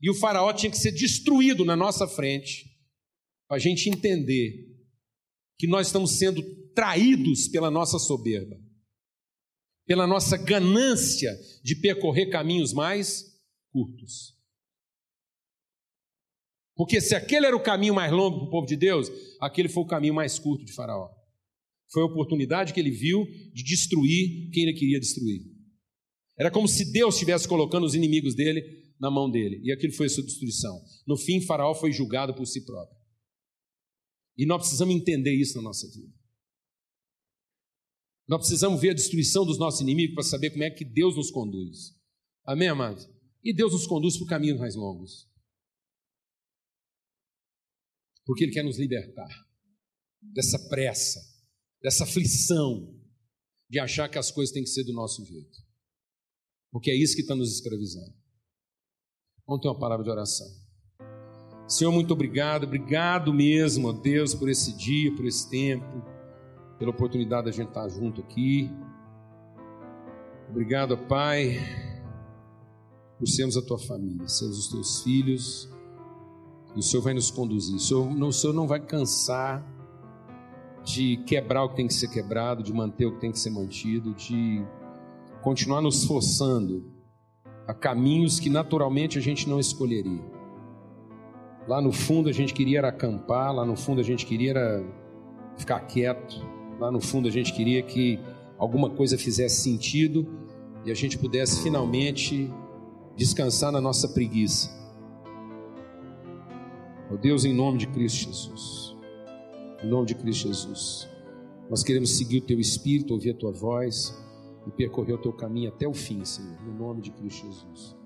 E o faraó tinha que ser destruído na nossa frente, para a gente entender que nós estamos sendo traídos pela nossa soberba, pela nossa ganância de percorrer caminhos mais curtos. Porque se aquele era o caminho mais longo para o povo de Deus, aquele foi o caminho mais curto de Faraó. Foi a oportunidade que ele viu de destruir quem ele queria destruir. Era como se Deus estivesse colocando os inimigos dele na mão dele, e aquilo foi a sua destruição. No fim, Faraó foi julgado por si próprio. E nós precisamos entender isso na nossa vida. Nós precisamos ver a destruição dos nossos inimigos para saber como é que Deus nos conduz. Amém, amados? E Deus nos conduz por caminhos mais longos. Porque Ele quer nos libertar dessa pressa, dessa aflição de achar que as coisas têm que ser do nosso jeito. Porque é isso que está nos escravizando. Vamos ter uma palavra de oração. Senhor, muito obrigado, obrigado mesmo, ó Deus, por esse dia, por esse tempo, pela oportunidade de a gente estar junto aqui. Obrigado, Pai, por sermos a tua família, sermos os teus filhos, e o Senhor vai nos conduzir. O Senhor, o Senhor não vai cansar de quebrar o que tem que ser quebrado, de manter o que tem que ser mantido, de continuar nos forçando a caminhos que naturalmente a gente não escolheria. Lá no fundo a gente queria acampar, lá no fundo a gente queria ficar quieto, lá no fundo a gente queria que alguma coisa fizesse sentido e a gente pudesse finalmente descansar na nossa preguiça. Oh Deus, em nome de Cristo Jesus. Em nome de Cristo Jesus. Nós queremos seguir o teu espírito, ouvir a tua voz e percorrer o teu caminho até o fim, Senhor. No nome de Cristo Jesus.